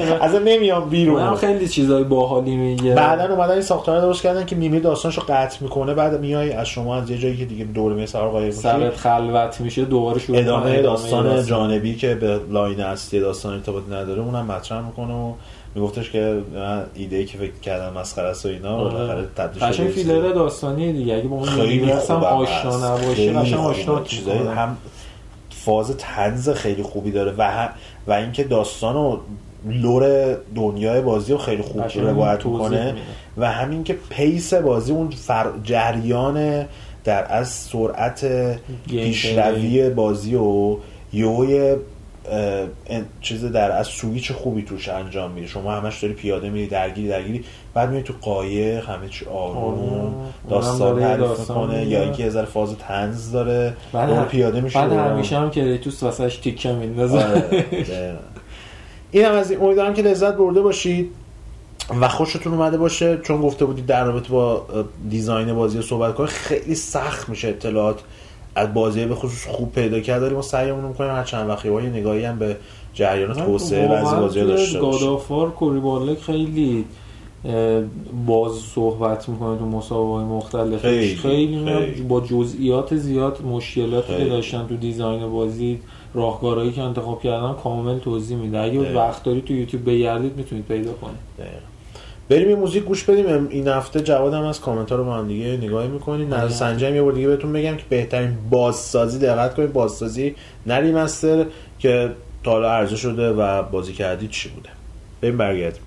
نمیان اونم بیرون خیلی چیزای باحالی میگه. بعدا اومدن این ساختار درست کردن که میمیر داستانشو قطع می‌کنه بعد میای از شما از یه جایی که دیگه دور می سوار قایق میشی. سرت خلوت میشه دوباره شروع ادامه کنه داستان جانبی که به line اصلی داستان ارتباطی نداره اونم مطرح می‌کنه و میگفتش که من ایده ای که فکر کردم مسخره است و اینا بالاخره تبدیل شده قشنگ به چیز فیلر داستانی دیگه اگه با اون خیلی خوبم آشنا. نباشه قشنگ. آشنا چیزای می‌کنه. هم فاز طنز خیلی خوبی داره و هم و اینکه داستان و lore دنیای بازی رو خیلی خوب روایت می‌کنه میده. و همین که pace بازی اون فر... جریان در از سرعت پیشروی بازی و یه چیز در از سویچ خوبی توش انجام میده شما همش داری پیاده میری درگیری درگیری بعد میری تو قایق همه چی آروم. داستان تعریف می‌کنه میگه. یا اینکه یه ذره فاز تنز داره بعد هم- پیاده میشه بعد. همیشه هم که توس واسش تیکه میندازه آره،. این هم از این امیدوارم که لذت برده باشید و خوشتون اومده باشه چون گفته بودید در رابطه با دیزاین بازی صحبت کنه خیلی سخت میشه اطلاعات از بازی به خصوص خوب پیدا کرد داریم ما سعیمون می‌کنیم هر چند وقت یه نگاهی هم به جریان توسعه بعضی بازی داشته باشیم گادافار کوریبالک خیلی باز صحبت می‌کنه تو مسابقه مختلف خیلی، خیلی, خیلی. با جزئیات زیاد مشکلاتی که. داشتن تو دیزاین بازی راهکارهایی که انتخاب کردن کامل توضیح میده اگه. وقت داری تو یوتیوب بگردید می‌تونید پیدا کنید دقیقاً. بریم یه موزیک گوش بدیم. این هفته جواد هم از کامنت ها رو با هم دیگه نگاهی می‌کنیم. نظر سنجی هم یه بار دیگه بهتون بگم که بهترین بازسازی دقت کنید بازسازی نه ریمستر که تا حالا عرضه شده و بازی کردید چی بوده. بریم برگردیم.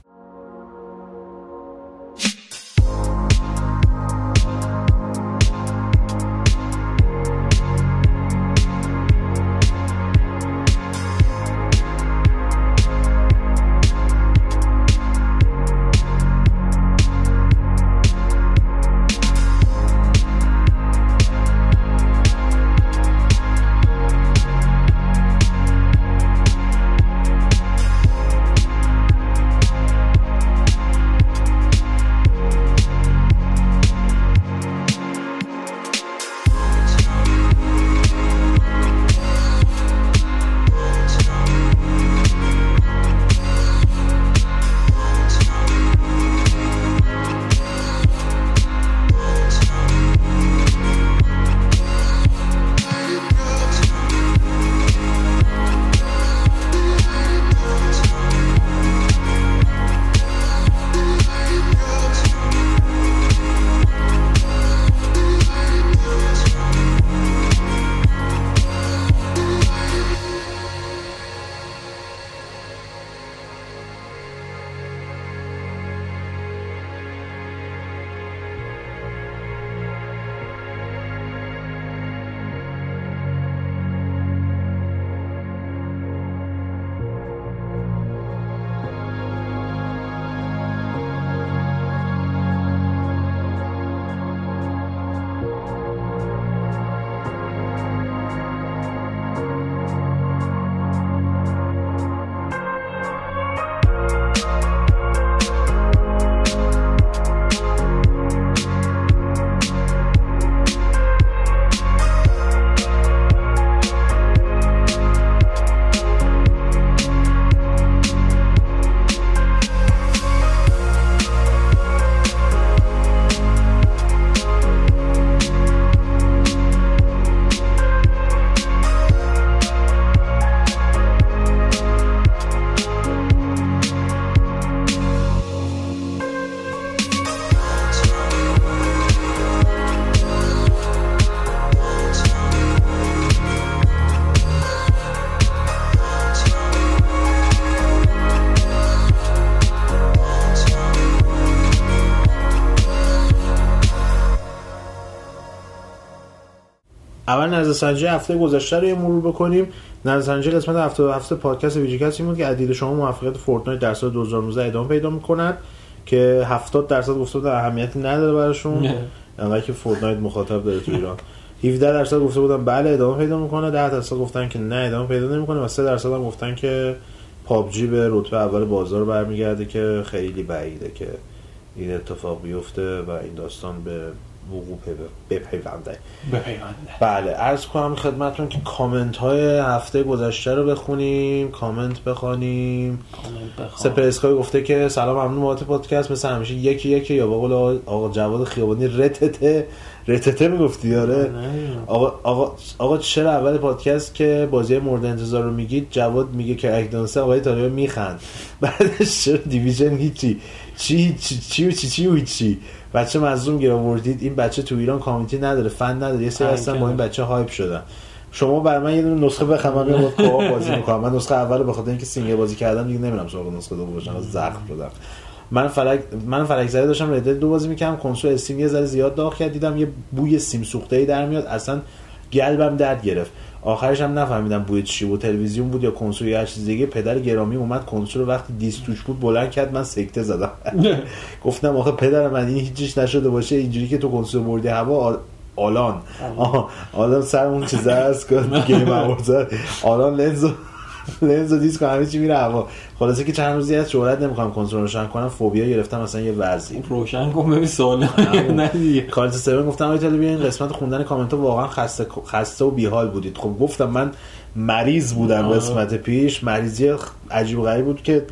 نظرسنجی هفته گذشته رو مرور بکنیم. نظرسنجی قسمت هفته هفته پادکست VGCAST این بود که به دید شما موفقیت Fortnite در سال 2019 ادامه پیدا می‌کنند که 70 درصد گفته بودن اهمیتی نداره براشون. انقدر که Fortnite مخاطب داره تو ایران. 17 درصد گفته بودن بله ادامه پیدا می‌کنه 10 درصد گفتن که نه ادامه پیدا نمی‌کنه و 3 درصد هم گفتن که PUBG به رتبه اول بازار برمیگرده که خیلی بعیده که این اتفاق بیفته و این داستان به وقوع پی- بپیونده. بله عرض کنم خدمتتون که کامنت های هفته گذشته رو بخونیم کامنت بخوانیم. سپرسکای گفته که سلام ممنون بابت پادکست. مثل همیشه یکی یکی یا با قول آقا- جواد خیابانی رتته. رتته می‌گفتی آره. آقا, آقا, آقا چرا اول پادکست که بازی مورد انتظار رو میگید جواد میگه که اکدانسه آقای طالبه میخند. بعدش چرا دیویژن هیچی؟ چی چی چی چی چی و چی بچه مظلوم گیر آوردید این بچه تو ایران community نداره فن نداره یه سری هستن با این بچه hype شدن. شما بر من یه دونه نسخه بخرم من میام co-op بازی می‌کنم. من نسخه اول به خاطر اینکه single بازی کردم دیگه نمیرم سراغ نسخه دوم باشم زخم شدم. من فلک من فلک زده داشتم Red Dead دو بازی می‌کردم کنسول استیم یه ذره زیاد داغ کرد دیدم یه بوی سیم سوخته ای در میاد اصلا قلبم درد گرفت. آخرش هم نفهمیدم بوی چی بود. تلویزیون بود یا کنسول یا هر چیز دیگه. پدر گرامی اومد کنسول وقتی دیسک توش بود بلند کرد من سکته زدم. گفتم آخه پدر من این هیچیش نشده باشه اینجوری که تو کنسول بردی هوا آل- آلان. آلان. سر اون چیزه هست که گیم آلان لنز لنز و دیسک همه چی میره هوا. خلاصه که چند روزی از شهرت نمی‌خوام کنسول روشن کنم فوبیا گرفتم مثلا یه ورزی. روشن کن ببین سوال نه دیگه. کارت سرور گفتم آقای طالبی این قسمت خوندن کامنت واقعا خسته خسته و بیحال بودید. خب گفتم من مریض بودم. قسمت پیش. مریضی عجیب غریب بود که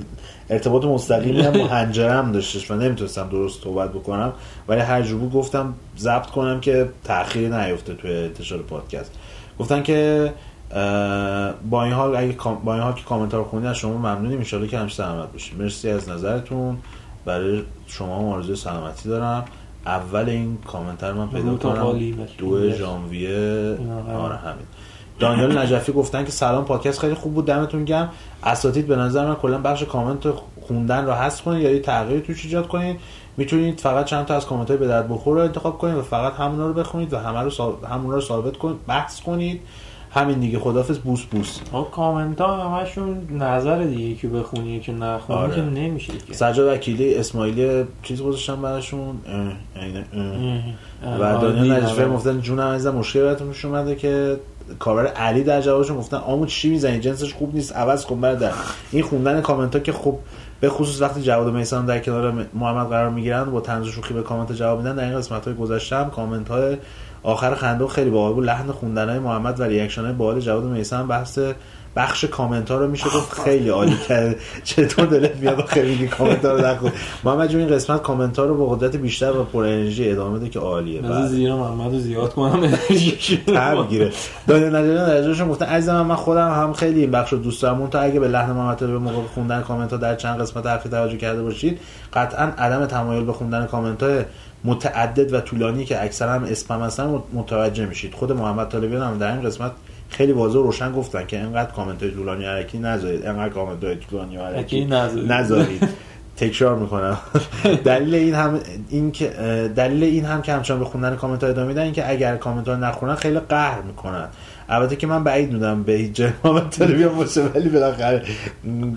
ارتباط مستقیمی هم با حنجرم داشتش و نمی‌تونستم درست صحبت بکنم. ولی هر جور بود گفتم ضبط کنم که تأخیری نیفته توی انتشار پادکست. گفتن که با این حال اگه با این حال که کامنت ها رو خوندین از شما ممنونیم. ان که همیشه سلامت باشید مرسی از نظرتون. برای شما آرزوی سلامتی دارم. اول این کامنت رو من پیدا کنم. دو ژانویه. آره همین. دانیال نجفی گفتن که سلام پادکست خیلی خوب بود. دمتون گرم. اساتید به نظر من کلا بخش کامنت خوندن رو حذف کنید یا یه تغییری توش ایجاد کنید. می‌تونید فقط چند تا از کامنت های به درد بخور رو انتخاب کنید و فقط همونا رو بخونید و همه رو سا... همونا رو ثابت کنید بحث کنید. همین دیگه خدافظ بوس بوس آقا کامنت ها همشون نظر دیگه که بخونی که نخونی آره. که نمیشه که سجاد وکیلی اسماعیلی چیز گذاشتم براشون. و دیدم. نجفی هم گفتن جونم عزیزم مشکل براتون پیش اومده که کاربر علی در جوابشون گفتن آمو چی می‌زنی جنسش خوب نیست عوض کن برادر این خوندن کامنت ها که خب به خصوص وقتی جواد میسان در کنار محمد قرار می‌گیرن با طنز شوخی به کامنت جواب میدن در این قسمت های گذشته هم کامنت های آخر خنده خیلی باحال بود. لحن خوندن های محمد و reaction های باحال جواد و میسان بحث بخش کامنت ها رو میشه گفت. خیلی عالی کرده چطور دلت میاد میگی کامنت ها رو نخون؟ محمد جون این قسمت کامنت ها رو با قدرت بیشتر و پر انرژی ادامه بده که عالیه. بذار بله. زیرا محمد رو زیاد کنم انرژیش تر می‌گیره. دانیال نجاریان در ازشون گفتن عزیزم من, خودم هم خیلی این بخش رو دوست دارم. اون تا اگه به لحن محمد به موقع خوندن کامنت ها در چند قسمت اخیر توجه کرده باشید قطعا عدم تمایل به خوندن کامنت های متعدد و طولانی که اکثرا هم اسپم هستن مت- متوجه میشید. خود محمد طالبیان هم در این قسمت خیلی واضح و روشن گفتن که انقدر کامنت های طولانی حرکی نذارید. انقدر کامنت های طولانی حرکی نذارید. تکرار می‌کنم. دلیل این هم این که دلیل این هم که همچنان به خوندن کامنت ها ادامه میدن که اگر کامنت ها نخونن خیلی قهر می‌کنن. البته که من بعید می‌دونم به هیچ جای تلویزیون باشه ولی بالاخره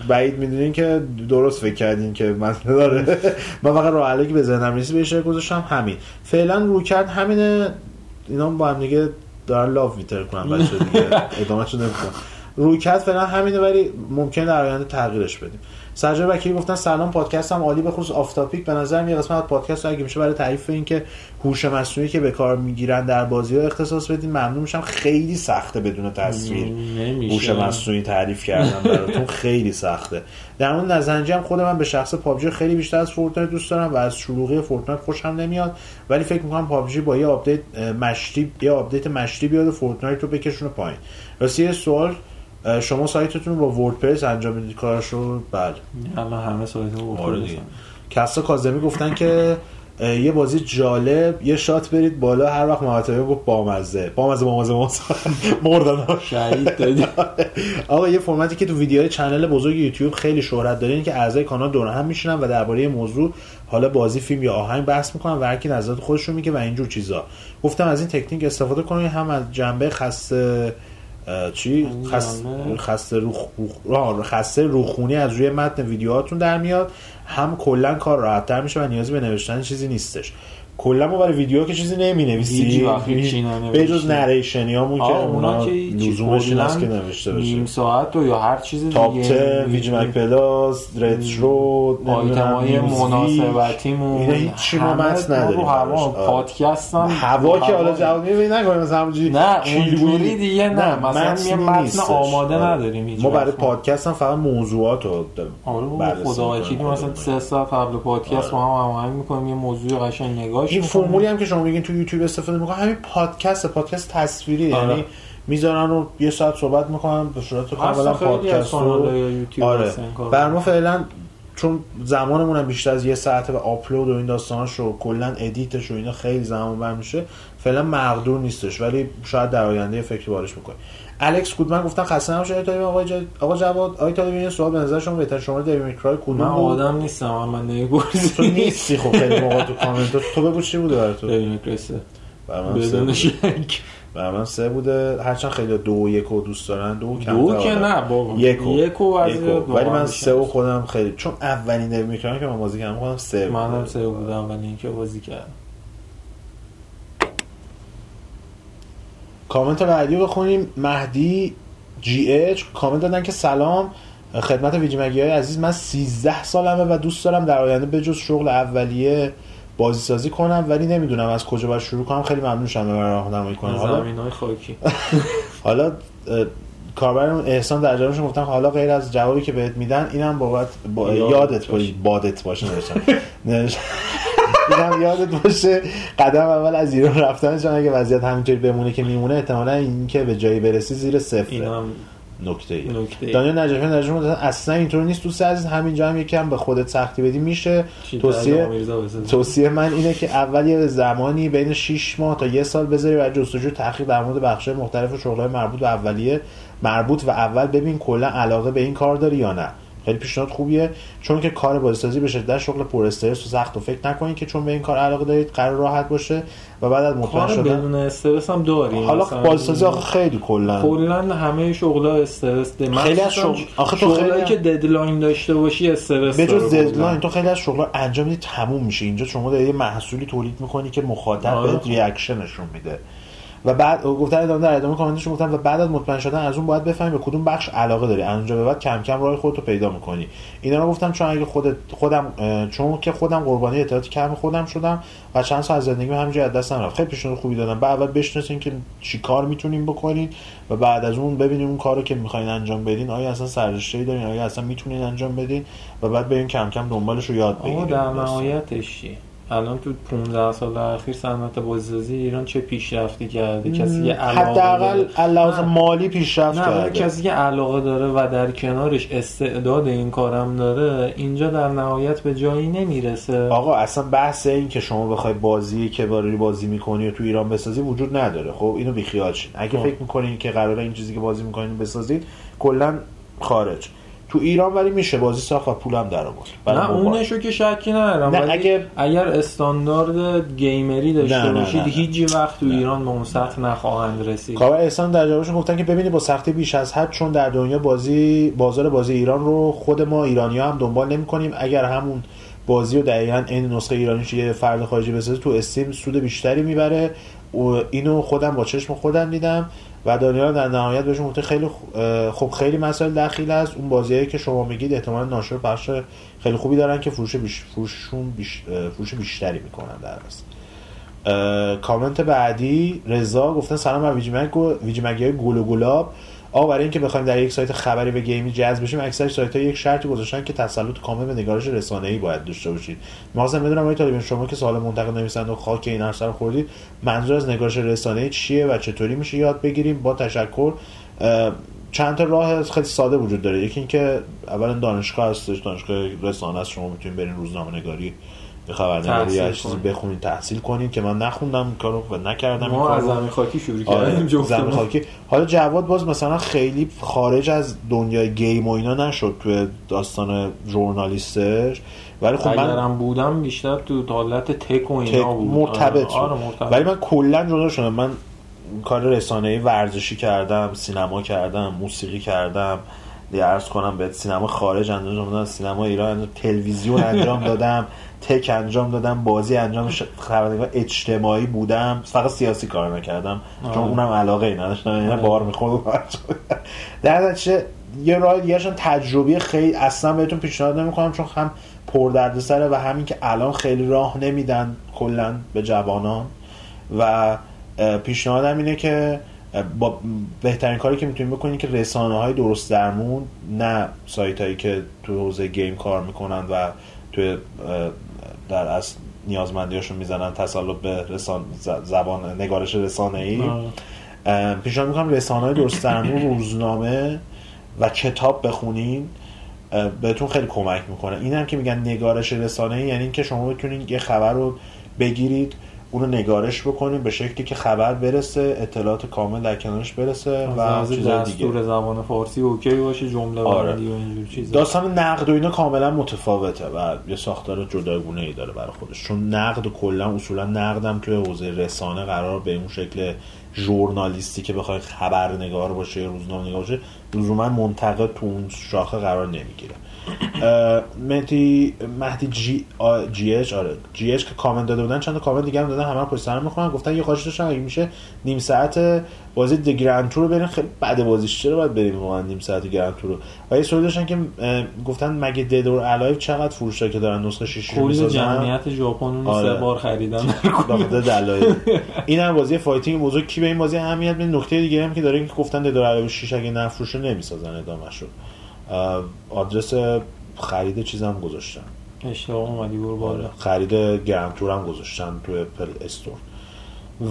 بعید می‌دونین که درست فکر کردین که من داره. من فقط راه که به ذهنم رسید به اشاره گذاشتم همین. فعلا رو کرد همینه. اینا با هم دیگه دارن لاف میتر کنن بچه دیگه. ادامه رویکرد فعلا همینه ولی ممکن در آینده تغییرش بدیم. سرجای وکیلی گفتن سلام پادکست هم عالی به خصوص off topic. به نظر یه قسمت پادکست اگه میشه برای تعریف این که هوش مصنوعی که به کار می‌گیرن در بازی ها اختصاص بدین ممنون میشم. خیلی سخته بدون تصویر هوش مصنوعی تعریف کردم براتون. خیلی سخته. در مورد نظرسنجی هم خود من به شخص PUBG خیلی بیشتر از Fortnite دوست دارم و از شلوغی Fortnite خوشم نمیاد. ولی فکر می‌کنم PUBG با یه آپدیت مشتی یه آپدیت مشتی بیاد و Fortnite رو بکشونه پایین. راستی سوال شما سایتتون رو با WordPress انجام می‌دید کارشو بله. همه همه سایت رو آره کسا کاظمی گفتن که یه بازی جالب یه شات برید بالا هر وقت مهدی گفت بامزه. بامزه بامزه بامزه. مردن شهید دادی. آقا یه فرمتی که تو ویدیوهای channel بزرگ یوتیوب خیلی شهرت داره اینه که اعضای کانال دور هم میشینن و درباره موضوع حالا بازی فیلم یا آهنگ بحث می‌کنن و هر کی نظرات خودش رو میگه و اینجور چیزا. گفتم از این تکنیک استفاده کنید هم از جنبه خسته چی؟ خس... جنبه؟ خسته روخ... روخ... آه، خسته روخونی از روی متن ویدیوهاتون در میاد. هم کلا کار راحتتر میشه و نیازی به نوشتن چیزی نیستش. کلا ما برای ویدیو که چیزی نمی هیچ نویسی به جز ننوشتی. نریشنیامون که اونا که. لزومش این است که نوشته بشه نیم ساعت و یا هر چیز تاپ دیگه 10 ویجی مک پلاس رترو آیتم های مناسبتیمون اینا هیچی ما متن نداریم هوا. آره. پادکست هم هوا که حالا جواب میدی نکنیم مثلا همونجوری نه. اونجوری دیگه نه مثلا یه متن. آماده آره. نداریم هیچ ما برای. پادکست هم فقط موضوعات رو آره خدا. وکیلی مثلا سه ساعت قبل پادکست با هم هماهنگ می‌کنیم یه موضوع قشنگ نگاهش این. فرمولی هم که شما میگین تو یوتیوب استفاده می‌کنن همین پادکست پادکست تصویری آره. یعنی می‌ذارن و یه ساعت صحبت می‌کنن به صورت کاملا پادکست آره. بر ما فعلا چون زمانمون هم بیشتر از یه ساعته و آپلود و این داستاناش و کلا ادیتش و اینا خیلی زمان بر میشه فعلا مقدور نیستش ولی شاید در آینده یه فکری بارش می‌کنه الکس گودمن گفتن خسته نباشه آقای طالبی. آقا جا... آقا جواد آقای طالبی یه سوال به نظر شما بهتر. شما دیوید میکرای من کدوم بود آدم نیستم من تو نمیگرزی نیستی خب خیلی موقع تو کامنت تو بگو چی بوده برای تو. برای من سه بدون بوده. شک. من سه بوده. هرچند خیلی دو و یک و دوست دارن. دو کم دو که نه بابا. یک و یک. ولی من سه و خودم خیلی چون اولین دیوید میکرای که من بازی کردم خودم سه بوده. منم سه بودم ولی اینکه بازی کردم. کامنت بعدی رو بخونیم. مهدی جی اچ. کامنت دادن که سلام. خدمت ویجی مگی های عزیز من 13 سالمه و دوست دارم در آینده به جز شغل اولیه بازی سازی کنم ولی نمی‌دونم از کجا باید شروع کنم. خیلی ممنون شدم به من راهنمایی کنم. حالا زمین های خاکی. حالا کاربرمون احسان در جوابشون گفتن حالا غیر از جوابی که بهت میدن اینم بابت با یادت. باشه. بادت باشه نوشتم. اینم یادت باشه قدم اول از ایران رفتن چون اگه وضعیت همینطوری بمونه که میمونه احتمالا این که به جایی برسی زیر صفر اینم نکته ای نکته دانیال نجفی نجفی اصلا اینطور نیست. دوست عزیز همینجا هم یکم به خودت سختی بدی. میشه توصیه توصیه من اینه که اول یه زمانی بین 6 ماه تا یه سال بذاری و جستجو تحقیق در مورد بخش مختلف شغلای مربوط به اولیه مربوط و اول. ببین کلا علاقه به این کار داری یا نه. خیلی پیشنهاد خوبیه. چون که کار بازیسازی به شدت شغل پر استرس و سخت و فکر نکنید که چون به این کار علاقه دارید قرار راحت باشه و بعد از مطمئن کار شدن بدون استرس هم داریم. حالا بازیسازی آخه خیلی کلا. کلا همه شغلا استرس ده. خیلی از شغل- آخه تو خیلی که deadline داشته باشی استرس به جز. deadline تو خیلی از شغل‌ها انجام میدی تموم میشه. اینجا شما داری یه محصولی تولید می‌کنی که مخاطب آره. بهت reaction نشون میده. و بعد گفتن ادامه در ادامه کامنتشون گفتن و بعد از مطمئن شدن از اون باید بفهمی به کدوم بخش علاقه داری. از اونجا به بعد کم کم راه خودتو پیدا می‌کنی. اینا رو گفتم چون اگه خودت خودم چون که خودم قربانی اطلاعات کم خودم شدم و چند سال از زندگی همینجوری از دستم رفت خیلی پیشنهاد خوبی دادم. بعد اول بشناسین که چی کار می‌تونین بکنین و بعد از اون ببینین اون کارو که می‌خواین انجام بدین. آیا اصلا سررشته‌ای دارین؟ آیا اصلا می‌تونین انجام بدین؟ و بعد برین کم کم دنبالش رو یاد بگیرین. در نهایتش چیه؟ الان تو 15 سال اخیر صنعت بازیسازی ایران چه پیشرفتی کرده؟ کسی که حداقل علاوه. مالی پیشرفت کرده. کسی که علاقه داره و در کنارش استعداد این کارم داره اینجا در نهایت به جایی نمی‌رسه. آقا اصلا بحث این که شما بخوای بازی که باری بازی می‌کنی و تو ایران بسازی وجود نداره. خب اینو بیخیال شین. اگه خب. فکر می‌کنین که قراره این چیزی که بازی می‌کنین بسازید کلا خارج. تو ایران ولی میشه بازی ساخت و پولم در آورد. نه موبایل. اونشو که شکی ندارم نه، ولی اگه- اگر استاندارد گیمری داشته باشید. هیچ وقت تو ایران به اون سطح نخواهند رسید. کاوه احسان در جوابشون گفتن که ببینید با سختی بیش از حد چون در دنیا بازی بازار بازی ایران رو خود ما ایرانی هم دنبال نمی کنیم اگر همون بازی رو دقیقا این نسخه ایرانیش یه فرد خارجی بسازه تو استیم سود بیشتری می‌بره. و اینو خودم با چشم خودم دیدم. و دانیال در نهایت بهشون گفته خیلی خب خیلی مسائل دخیل است. اون بازیایی که شما میگید احتمال ناشر پخش خیلی خوبی دارن که فروش بیش فروششون بیش فروش بیشتری می‌کنن در اصل کامنت بعدی رضا گفتن سلام بر ویجی مگ های گل و گلاب. آقا برای اینکه بخوایم در یک سایت خبری به گیمی جذب بشیم اکثر سایت ها یک شرطی گذاشتن که تسلط کامل به نگارش رسانه‌ای باید داشته باشید. می‌خواستم بدونم آقای طالبین شما که سوال منتقد و خاک این رو خوردید منظور از نگارش رسانه‌ای چیه و چطوری میشه یاد بگیریم؟ با تشکر. چند تا راه خیلی ساده وجود داره. یکی اینکه اولا دانشگاه هستش دانشگاه رسانه است. شما می‌تونید برین روزنامه نگاری خبرنگاری یا چیزی. بخونین تحصیل کنین که من نخوندم این کارو و نکردم این ما کارو. از زمین خاکی شروع آره، کردیم زمین خاکی. حالا جواد باز مثلا خیلی خارج از دنیای گیم و اینا نشد توی داستان ژورنالیستش. ولی خب من اگرم بودم بیشتر تو حالت تک و اینا تک بود. مرتبط آره, آره شد. مرتبط. ولی من کلا جدا شدم. من کار رسانه‌ای ورزشی کردم سینما کردم موسیقی کردم. یه عرض کنم به سینما خارج انجام دادم سینما ایران انجام تلویزیون انجام دادم تک انجام دادم بازی انجام خبرنگار اجتماعی بودم فقط سیاسی کار نکردم چون. اونم علاقه ای نداشتم اینا آره. بار می‌خورد در نتیجه یه راه دیگه تجربی خیلی اصلا بهتون پیشنهاد نمی‌کنم چون هم پردردسره و همین که الان خیلی راه نمیدن کلا به جوانان و پیشنهادم اینه که با بهترین کاری که می‌تونید بکنید که رسانه های درست درمون نه سایت هایی که تو حوزه گیم کار می‌کنن و توی اه، در اصل نیازمندیاشون می‌زنن تسلط به رسان زبان نگارش رسانه ای. پیشنهاد می‌کنم رسانه های درست درمون روزنامه و کتاب بخونین. بهتون خیلی کمک می‌کنه. این هم که میگن نگارش رسانه ای یعنی اینکه شما بتونید یه خبر رو بگیرید اونو نگارش بکنید به شکلی که خبر برسه اطلاعات کامل در کنارش برسه و چیزای دیگه. دستور زبان فارسی اوکی باشه جمله آره. و اینجور چیزا. داستان نقد و اینا کاملا متفاوته و یه ساختار جداگونه ای داره برای خودش. چون نقد و کلا اصولا نقدم توی حوزه رسانه قرار به اون شکل ژورنالیستی که بخوای خبرنگار باشه یا روزنامه نگار باشه لزوما منتقد تو اون شاخه قرار نمی‌گیره. مهدی مهدی جی آ- جی اچ آره جی اچ که کامنت داده بودن چند تا کامنت دیگه هم دادن همه پشت سر می‌خونن گفتن یه خواهش داشتن اگه میشه نیم ساعت بازی The Grand Tour رو بریم خیلی بده بازیش چرا باید بریم واقعا نیم ساعت Grand Tour رو؟ و یه سوال داشتن که گفتن مگه Dead or Alive چقدر فروش که دارن نسخه 6 رو می‌سازن؟ جمعیت ژاپن آره. سه بار خریدن. دلایل. این هم بازی fighting بزرگ کی به این بازی اهمیت میده؟ نکته دیگه هم که داره که گفتن Dead or Alive 6 اگه نفروشه نمی‌سازن ادامه شد آدرس خرید چیزم گذاشتن اشتباه اومدی برو آره. بالا خرید Grand Tour هم گذاشتن توی Apple Store.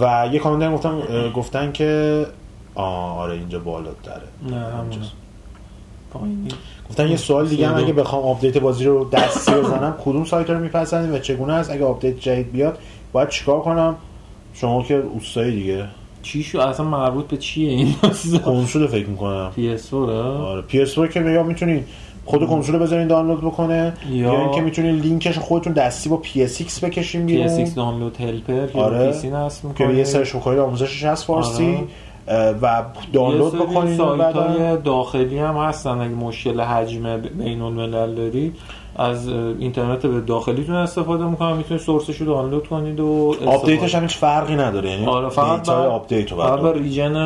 و یه کامنت هم گفتن که آه آره اینجا بالا داره نه پایینی. گفتن یه سوال دیگه هم. اگه بخوام آپدیت بازی رو دستی بزنم کدوم سایت رو میپسندید و چگونه است؟ اگه آپدیت جدید بیاد باید چیکار کنم؟ شما که اوستایی دیگه. چی شو اصلا مربوط به چیه این کنسول فکر می‌کنم. PS آره PS که یا می‌تونین خود کنسول رو بذارین دانلود بکنه یا, یا اینکه می‌تونین لینکش خودتون دستی با PSX بکشین P بیرون SX Download Helper که آره. PC نصب که می‌کنه یه سرچ بکنید آموزشش هست فارسی آره. و دانلود بعدا های داخلی هم هستن اگه مشکل حجم بین الملل دارید از اینترنت به داخلیتون استفاده می‌کنم می‌تونید سورسش رو دانلود کنید و آپدیتش هم هیچ فرقی نداره یعنی آره فقط بر- آپدیت رو فقط باید بر ریجن.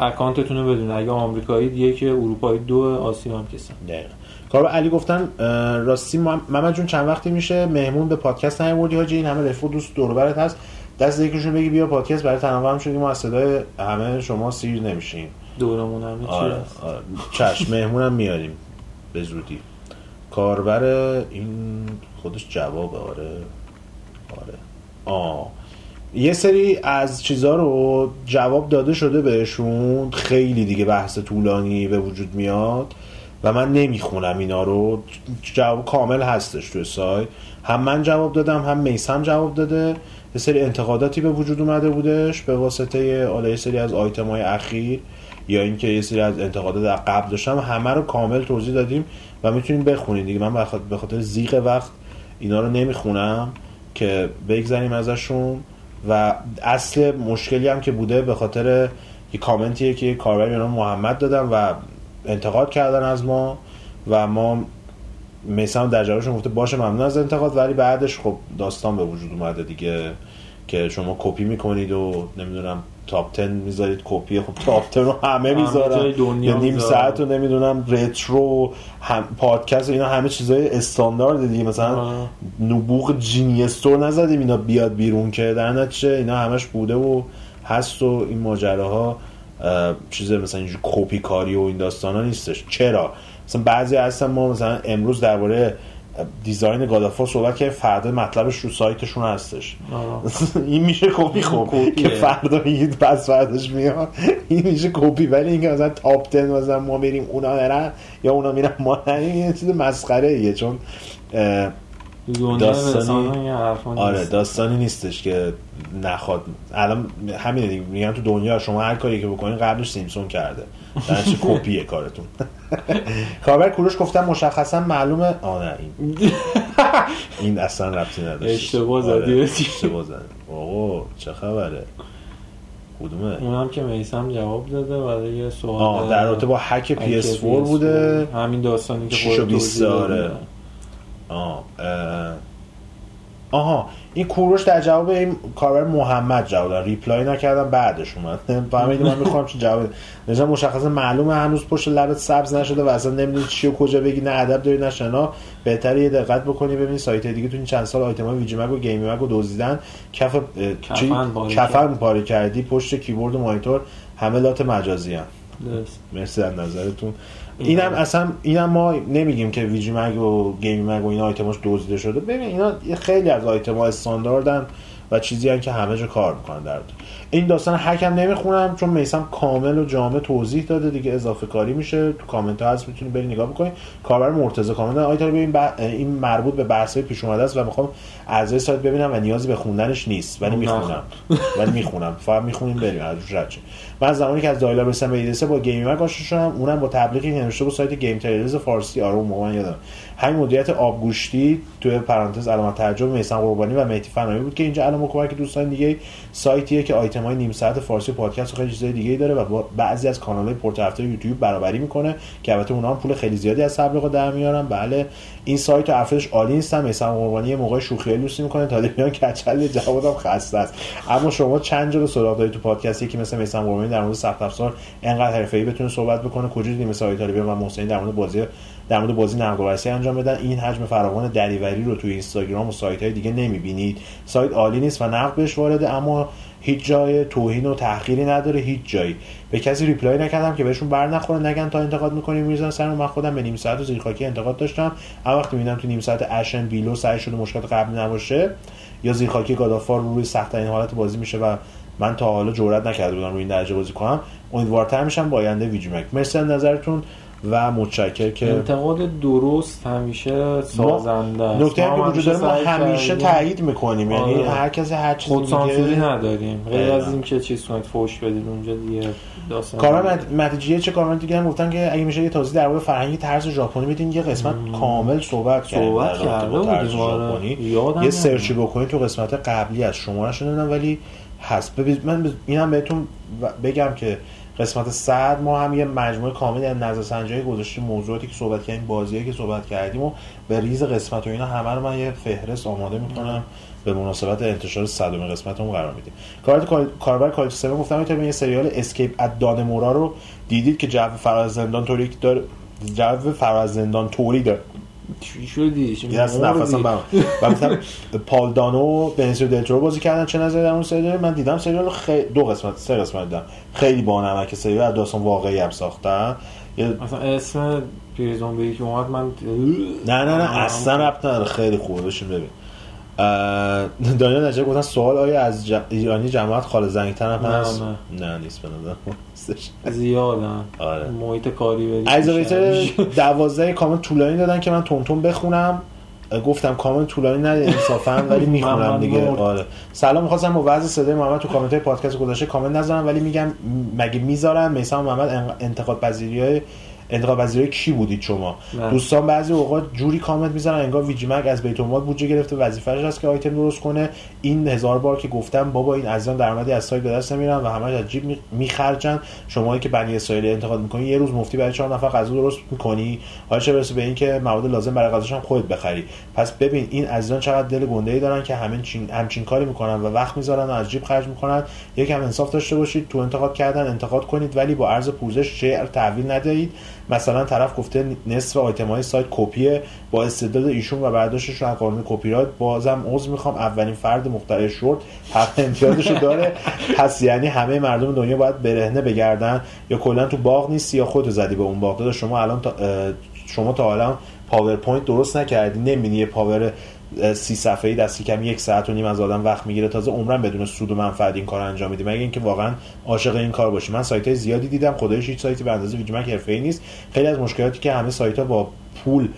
اکانتتون رو بدون اگه آمریکایی یک اروپایی دو آسیا هم کسن. دقیقاً. کار به علی گفتن راستی محمد جون چند وقتی میشه؟ مهمون به پادکست نیاوردی حاجی این همه رفیق دوست دور هست. دست یکیشون بگی بیا پادکست برای تنوع هم شدیم ما از صدای همه شما سیر نمیشیم. دورمون چی آره, هست آره. چشم مهمونم میاریم. به زودی. کاربر این خودش جوابه آره. آره. آه یه سری از چیزها رو جواب داده شده بهشون خیلی دیگه بحث طولانی به وجود میاد و من نمی‌خونم اینا رو. جواب کامل هستش توی سایت. هم من جواب دادم هم میسم جواب داده. یه سری انتقاداتی به وجود اومده بودش به واسطه حالا یه سری از آیتم های اخیر. یا اینکه یه سری از انتقادات در قبل داشتم همه رو کامل توضیح دادیم و می‌تونید بخونید دیگه. من به خاطر زیغ وقت اینا رو نمی‌خونم که بگذریم ازشون و اصل مشکلی هم که بوده به خاطر یه کامنتیه که کاربری به محمد دادم و انتقاد کردن از ما و ما میسم در جوابشون گفته باشه ممنون از انتقاد ولی بعدش خب داستان به وجود اومده دیگه. که شما کپی می‌کنید و نمی‌دونم تاپ 10 می‌ذارید کپی. خب تاپ 10 رو همه می‌ذارن. یا نیم می‌ذارن. ساعت رو نمی‌دونم رترو هم پادکست و اینا همه چیزای استاندارد دیگه. مثلا آه. نبوغ جینیستور نزدیم اینا بیاد بیرون که در نتیجه اینا همش بوده و هست و این ماجراها اه، چیز مثلا اینجور کپی کاری و این داستان ها نیستش. چرا؟ مثلا بعضی هستن ما مثلا امروز درباره design God of War صحبت که فردا مطلبش رو سایتشون هستش. این میشه کپی کپیه. که فردا میگید پس فرداش میاد. این میشه کپی. ولی اینکه مثلا top 10 مثلا ما بریم اونا نرن یا اونا میرن ما نریم یه چیز مسخره ایه چون داستانی- آره. داستانی نیستش که نخواد. الان همین دیگه میگن تو دنیا شما هر کاری که بکنین قبلش سیمسون کرده. در چه کپیه کارتون. کاربر کوروش گفتم مشخصا معلومه آه نه این این اصلا ربطی نداشت. اشتباه زدی. آره، اشتباه زدی. آقا چه خبره؟ کدومه؟ اونم که میسم جواب داده برای یه سوال آه در رابطه با هک هک PS4 بوده. همین داستانی که 6 و خودت 20 توضیح. آه. آها این کوروش در جواب این کاربر محمد جواب داد. reply نکردم بعدش اومد. فهمیدی من می‌خوام چه جواب نجا مشخصا معلومه هنوز پشت لبت سبز نشده و اصلا نمی‌دونی چی و کجا بگی نه ادب داری نه شنا. بهتره یه دقت بکنی ببینی سایت دیگه تو این چند سال آیتم های VGMag و GameMag رو دزدیدن. کف؟ کفن پاره کردی. پشت کیبورد و مانیتور همه لات مجازی هم. مرسی از نظرتون. اینم اصلا اینم ما نمیگیم که ویجی مگ و گیمی مگ و این آیتماش دزدیده شده. ببین اینا خیلی از آیتم ها استانداردن و چیزی هن که همه جا کار می‌کنن در این داستان حکم نمی‌خونم چون میسم کامل و جامع توضیح داده. دیگه اضافه کاری میشه. تو کامنت ها هست می‌تونید برید نگاه بکنید کاربر مرتضی کامنت آیتم ببین. این مربوط به بحث پیش اومده است و می‌خوام اعضای سایت ببینم و نیازی به خوندنش نیست. ولی نه. می‌خونم. ولی می‌خونم. فقط می‌خونیم بریم. از روش رد. من زمانی که از dial-up رسیدم به ADSL با GameMag آشنا شدم. اونم با تبلیغی که نوشته بود سایت GameTrailers فارسی. آره اون موقع یادم. همین مدیریت آبگوشتی توی پرانتز علامت تعجب میسان قربانی و مهدی فنایی بود که اینجا با کمک دوستان دیگه سایتیه که آیتم های نیم ساعت فارسی پادکست و خیلی چیزای دیگه داره و با بعضی از کانال های پرطرفدار یوتیوب برابری می‌کنه که البته اونها هم پول خیلی زیادی از تبلیغ در میارن. بله. این سایت و عالی نیستن میسان قربانی یه موقع شوخی لوسی می‌کنه تا میان کچل جوابم خسته است. اما شما چند جور دارید تو پادکستی که مثل میسان قربانی در مورد سخت افزار انقدر حرفه‌ای بتونه صحبت بکنه. کجا دیدیم مثل آیت طالبی و محسنی در مورد بازی در مورد بازی نقد انجام بدن. این حجم فراوان دریوری رو توی اینستاگرام و سایت های دیگه نمی‌بینید. سایت عالی نیست و نقد بهش وارده اما هیچ جای توهین و تحقیری نداره. هیچ جایی. به کسی ریپلای نکردم که بهشون بر نخوره نگن تا انتقاد می‌کنیم میرزن سر من خودم به نیم ساعت زیرخاکی انتقاد داشتم. اما وقتی می‌بینم تو نیم ساعت اشن بیلو سعی شده مشکلات قبلی نباشه یا زیرخاکی گادافار روی سخت این حالت بازی میشه و من تا حالا جرئت نکرده بودم روی این درجه بازی کنم امیدوارتر میشم با آینده ویجی مک. مرسی از نظرتون. و متشکر که انتقاد درست همیشه سازنده است. نکته هم که وجود داره ما همیشه تایید می‌کنیم یعنی آره. هر کسی هر چیزی خودسانسوری نداریم غیر. از اینکه چیز کنید فوش بدید اونجا دیگه داستان کارمند متیجیه چه کارمند دیگه هم گفتن که اگه میشه یه توضیح در مورد فرهنگ طرز ژاپنی بدین یه قسمت کامل صحبت کردیم صحبت کرده طرز آره. ژاپنی یه. سرچی بکنید تو قسمت قبلی از شما نشدم ولی هست من اینم بهتون بگم که قسمت صد ما هم یه مجموعه کاملی از نظر سنجی گذاشتیم موضوعاتی که صحبت کردیم بازیایی که صحبت کردیم و به ریز قسمت و اینا همه رو من یه فهرست آماده می‌کنم. به مناسبت انتشار صدومین قسمت اون قرار میدیم. کاربر کاربر کالیت 7 گفتم اینطور یه سریال Escape at Dannemora رو دیدید که جو فراز زندان طوری داره جو فراز زندان طوری داره چی شدی؟ دست؟ نفسم برم و مثلا پال دانو و بنسیو دلترو بازی کردن چه نظری در اون سریال من دیدم سریال خیلی دو قسمت سه قسمت دیدم. خیلی بانمک سریال از داستان واقعی هم ساختن. مثلا اسم پریزون بریک اومد من نه نه نه اصلا ربط نداره. خیلی خوبه بشین ببین. دانیال نجیب گفتن سوال آیا از ج... ایرانی جماعت خال زنگتن هم نه، هست؟ نه. نه نیست به نظر نیستش. زیادن آره. محیط کاری برید ایزولیتر دوازده کامنت طولانی دادن که من تند تند بخونم. گفتم کامنت طولانی نده انصافا ولی می‌خونم دیگه. آره. سلام می‌خواستم با وضع صدای محمد تو کامنت های پادکست گذاشته کامنت نذارم ولی میگم مگه می‌ذارن میسم محمد انتقاد پذیری های انتقاد پذیری کی بودید شما؟ نه. دوستان بعضی اوقات جوری کامنت می‌ذارن انگار VGMag از بیت المال بودجه گرفته وظیفه‌اش هست که آیتم درست کنه. این هزار بار که گفتم بابا این عزیزان درآمدی از سایت به دست نمیرن و همش از جیب می- میخرجن. شمایی که بنی اسرائیل انتقاد می‌کنی یه روز مفتی برای چهار نفر غذا درست می‌کنی. حالا چه برسه به اینکه مواد لازم برای غذاش هم خودت بخری. پس ببین این عزیزان چقدر دل گنده ای دارن که همین چین همچین کاری می‌کنن و وقت می‌ذارن و از جیب خرج می‌کنن. یکم انصاف داشته باشید تو انتقاد کردن انتقاد کنید ولی با عرض پوزش شعر تحویل ندهید. مثلا طرف گفته نصف آیتم های سایت کپیه با استعداد ایشون و برداشتش از قانون کپی رایت بازم عذر می‌خوام. اولین فرد مخترع شورت حق امتیازش رو داره. پس یعنی همه مردم دنیا باید برهنه بگردن. یا کلا تو باغ نیستی یا خودتو زدی به اون باغ. شما الان تا شما تا الان پاورپوینت درست نکردی. نمی‌بینی یه پاور سی صفحه‌ای دستی کم یک ساعت و نیم از آدم وقت می‌گیره. تازه عمرم بدون سود و منفعت این کار انجام میدی مگه اینکه واقعا عاشق این کار باشی. من سایت های زیادی دیدم. خدایش هیچ سایتی به اندازه VGMag حرفه‌ای نیست. خیلی از مشکلاتی که همه سایت ها با پول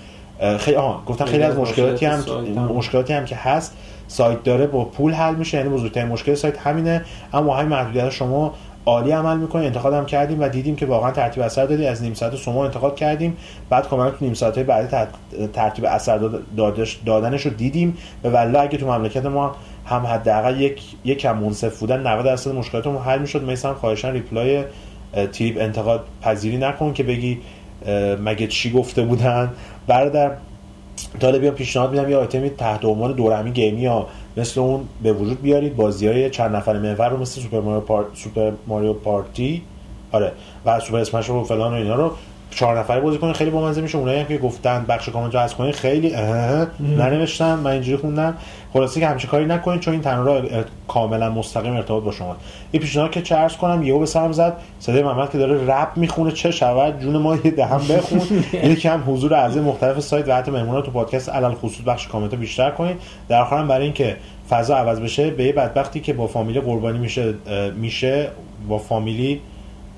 خیلی آها گفتم خیلی از مشکلاتی هم. مشکلاتی هم که هست. سایت داره با پول حل میشه. یعنی بزرگترین مشکل سایت همینه. اما همین محدودیت شما عالی عمل می‌کنه انتقاد هم کردیم و دیدیم که واقعا ترتیب اثر دادی. از نیم ساعت شما انتقاد کردیم. بعد کاملا تو نیم ساعت بعدی تر- ترتیب اثر داد- دادش دادنش رو دیدیم. به والله اگه تو مملکت ما هم حداقل یک یک کم منصف بودن 90 درصد مشکلاتمون حل می‌شد. مثلا خواهشان ریپلای تیپ انتقاد پذیری نکن که بگی مگه چی گفته بودن. برادر تا بیا پیشنهاد میدم یه آیتمی تحت عنوان دورهمی گیمی یا مثل اون به وجود بیارید بازی های چند نفر محور رو مثل Super Mario. Super Mario Party آره و Super Smash و فلان و اینا رو چهار نفره بازی کنید خیلی بامزه میشه. اونایی هم که گفتن بخش کامنت رو از کنید خیلی ننوشتم من اینجوری خوندم. خلاصه که همچین کاری نکنید چون این تنها ار- کاملا مستقیم ارتباط با شما این پیشنهاد که چرس کنم یهو به سرم زد صدای محمد که داره رپ می‌خونه چه شود جون ما یه دهن بخون. که هم حضور اعضای مختلف سایت و حتی مهمونا تو پادکست علل خصوص بخش کامنت رو بیشتر کنید در آخر هم برای اینکه فضا عوض بشه به یه بدبختی که با فامیلی قربانی میشه میشه با فامیلی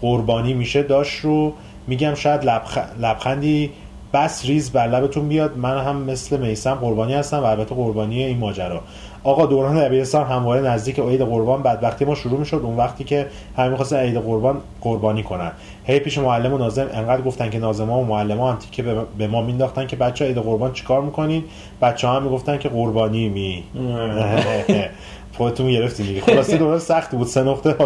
قربانی میشه داشت رو. میگم شاید لبخ... لبخندی بس ریز بر لبتون بیاد. من هم مثل میسم قربانی هستم و البته قربانی این ماجرا. آقا دوران دبیرستان همواره نزدیک عید قربان. بدبختی ما شروع می‌شد اون وقتی که همه می‌خواستن عید قربان قربانی کنن. هی پیش معلم و ناظم انقدر گفتن که ناظما و معلما هم تیکه به- به ما مینداختن که بچه عید قربان چیکار می‌کنین؟ بچه ها هم می‌گفتن که قربانی می خودتون گرفتین دیگه. خلاصه دوران سختی بود. سه نقطه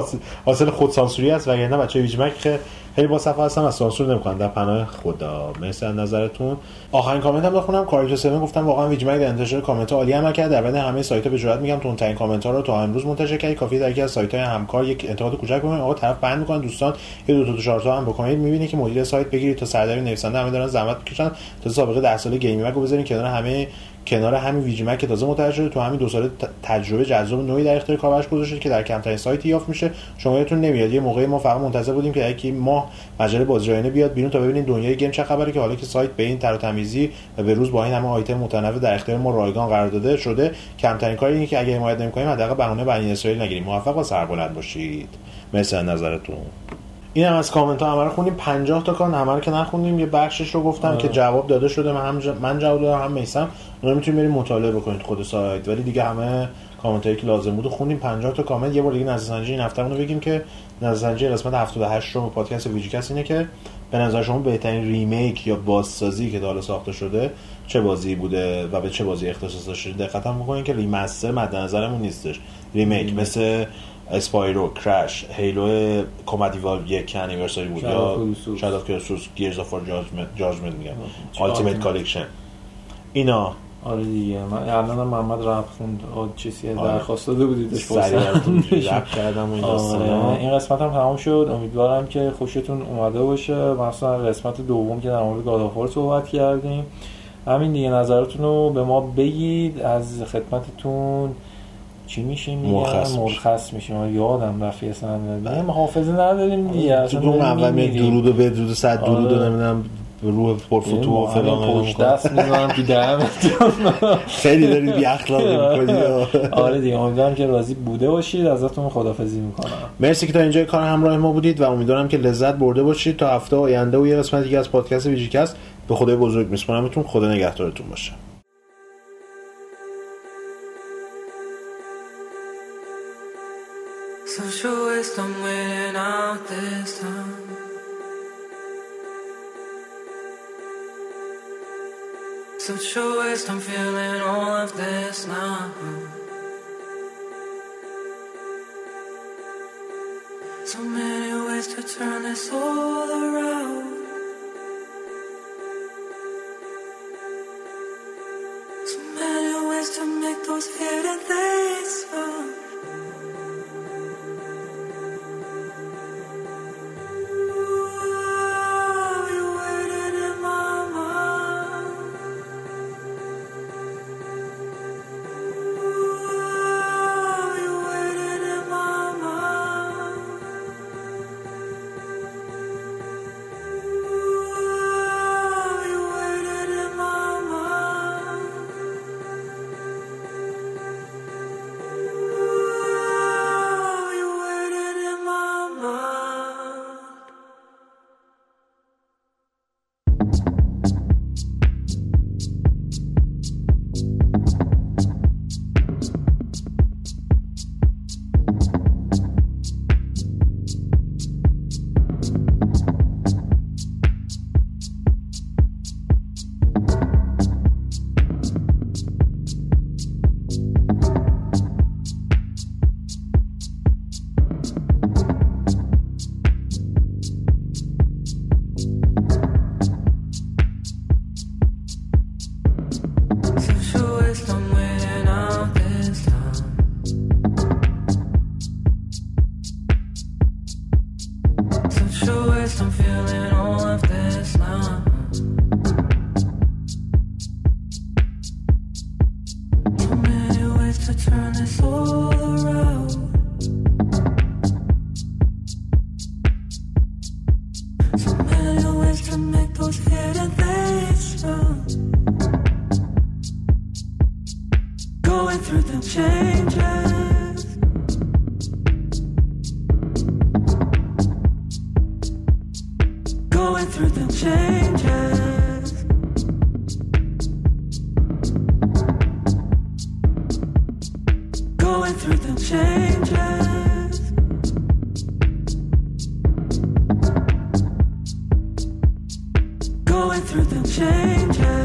حاصل- خود سانسوری است وگرنه بچه VGMag که خیلی با صفحه هستم از سانسور نمی‌کنن. در پناه خدا. مرسی نظرتون. آخرین کامنت هم بخونم. کاریتو 7 گفتم واقعا VGMag در انتشار کامنت عالی عمل کرد. در بین همه سایت ها به جرات میگم تند ترین کامنت ها رو تا امروز منتشر کردید. کافی در یکی از سایت های همکار یک انتقاد کوچک بکنید آقا طرف ban می‌کنن. دوستان یه دو تا چهار هم بکنید می‌بینید که مدیر سایت بگیرید تا سردبیر نویسنده همه دارن زحمت می‌کشن. تا سابقه 10 ساله gaming رو بذارین کنار همه کنار همین VGMag که تازه متوجه شده تو همین دو ساله تجربه جذاب نوعی در اختیار کاربرش گذاشتید که در کمترین سایتی یافت میشه. شما یادتون نمیاد یه موقعی ما فقط منتظر بودیم که یکی ماه مجله بازی رایانه بیاد بیرون تا ببینید دنیای game چه خبره که حالا که سایت به این تر و تمیزی و به روز با این همه آیتم متنوع در اختیار ما رایگان قرار داده شده. کمترین کاری اینه که اگه حمایت نمی‌کنیم حداقل بهونه بنی اسرائیل نگیریم. موفق و سربلند باشید. از نظرتون. این هم از کامنت ها همه رو خوندیم. 50 تا کامنت همه رو که نخوندیم یه بخشش رو گفتم آره. که جواب داده شده. من هم ج... من جواب دادم هم میسم اونا می‌تونید برید مطالعه بکنید خود سایت. ولی دیگه همه کامنت هایی که لازم بود رو خوندیم. 50 تا کامنت. یه بار دیگه نظرسنجی این هفته رو بگیم که نظرسنجی قسمت 78 رو پادکست VGCAST اینه که به نظر شما بهترین remake یا بازسازی که تا حالا ساخته شده چه بازی بوده و به چه بازی اختصاص داشته دقت هم بکنید که remaster مد نظرمون نیستش. ریمیک مثل اسپایرو کرش هیلو کمدی وال یک انیورساری بود یا. شاد اف کلوسوس گیرز اف جاجمنت میگم. Ultimate. کالکشن. اینا. آره دیگه. من الان محمد رپ خوند. چیزی آره. درخواست داده براتون رپ کردم و آره. این قسمت هم تمام شد. امیدوارم که خوشتون اومده باشه. مثلا قسمت دوم که در مورد گادافور صحبت کردیم. همین دیگه نظرتون رو به ما بگید. از خدمتتون چی میشیم مرخص. مرخص میشیم آره، یادم رفیع سند نه حافظه نداریم دیگه. اصلا داریم اول میاد می‌میریم. درود و بدرود و صد درود و آره. نمی‌دونم روح پرفتو و فلان پشت دست می‌زنم تو دهنتون خیلی دارید بی اخلاقی می‌کنید آره دیگه. امیدوارم که راضی بوده باشید. ازتون خدافظی می‌کنم. مرسی که تا اینجا کار همراه ما بودید و امیدوارم که لذت برده باشید تا هفته آینده و یه قسمت دیگه از پادکست ویژیکست به خدای بزرگ میسپارمتون خدا نگهدارتون باشه. I'm winning out this time. Social waste, I'm feeling all of this now. So many ways to turn this all around. So many ways to make those hidden things. Going through the changes.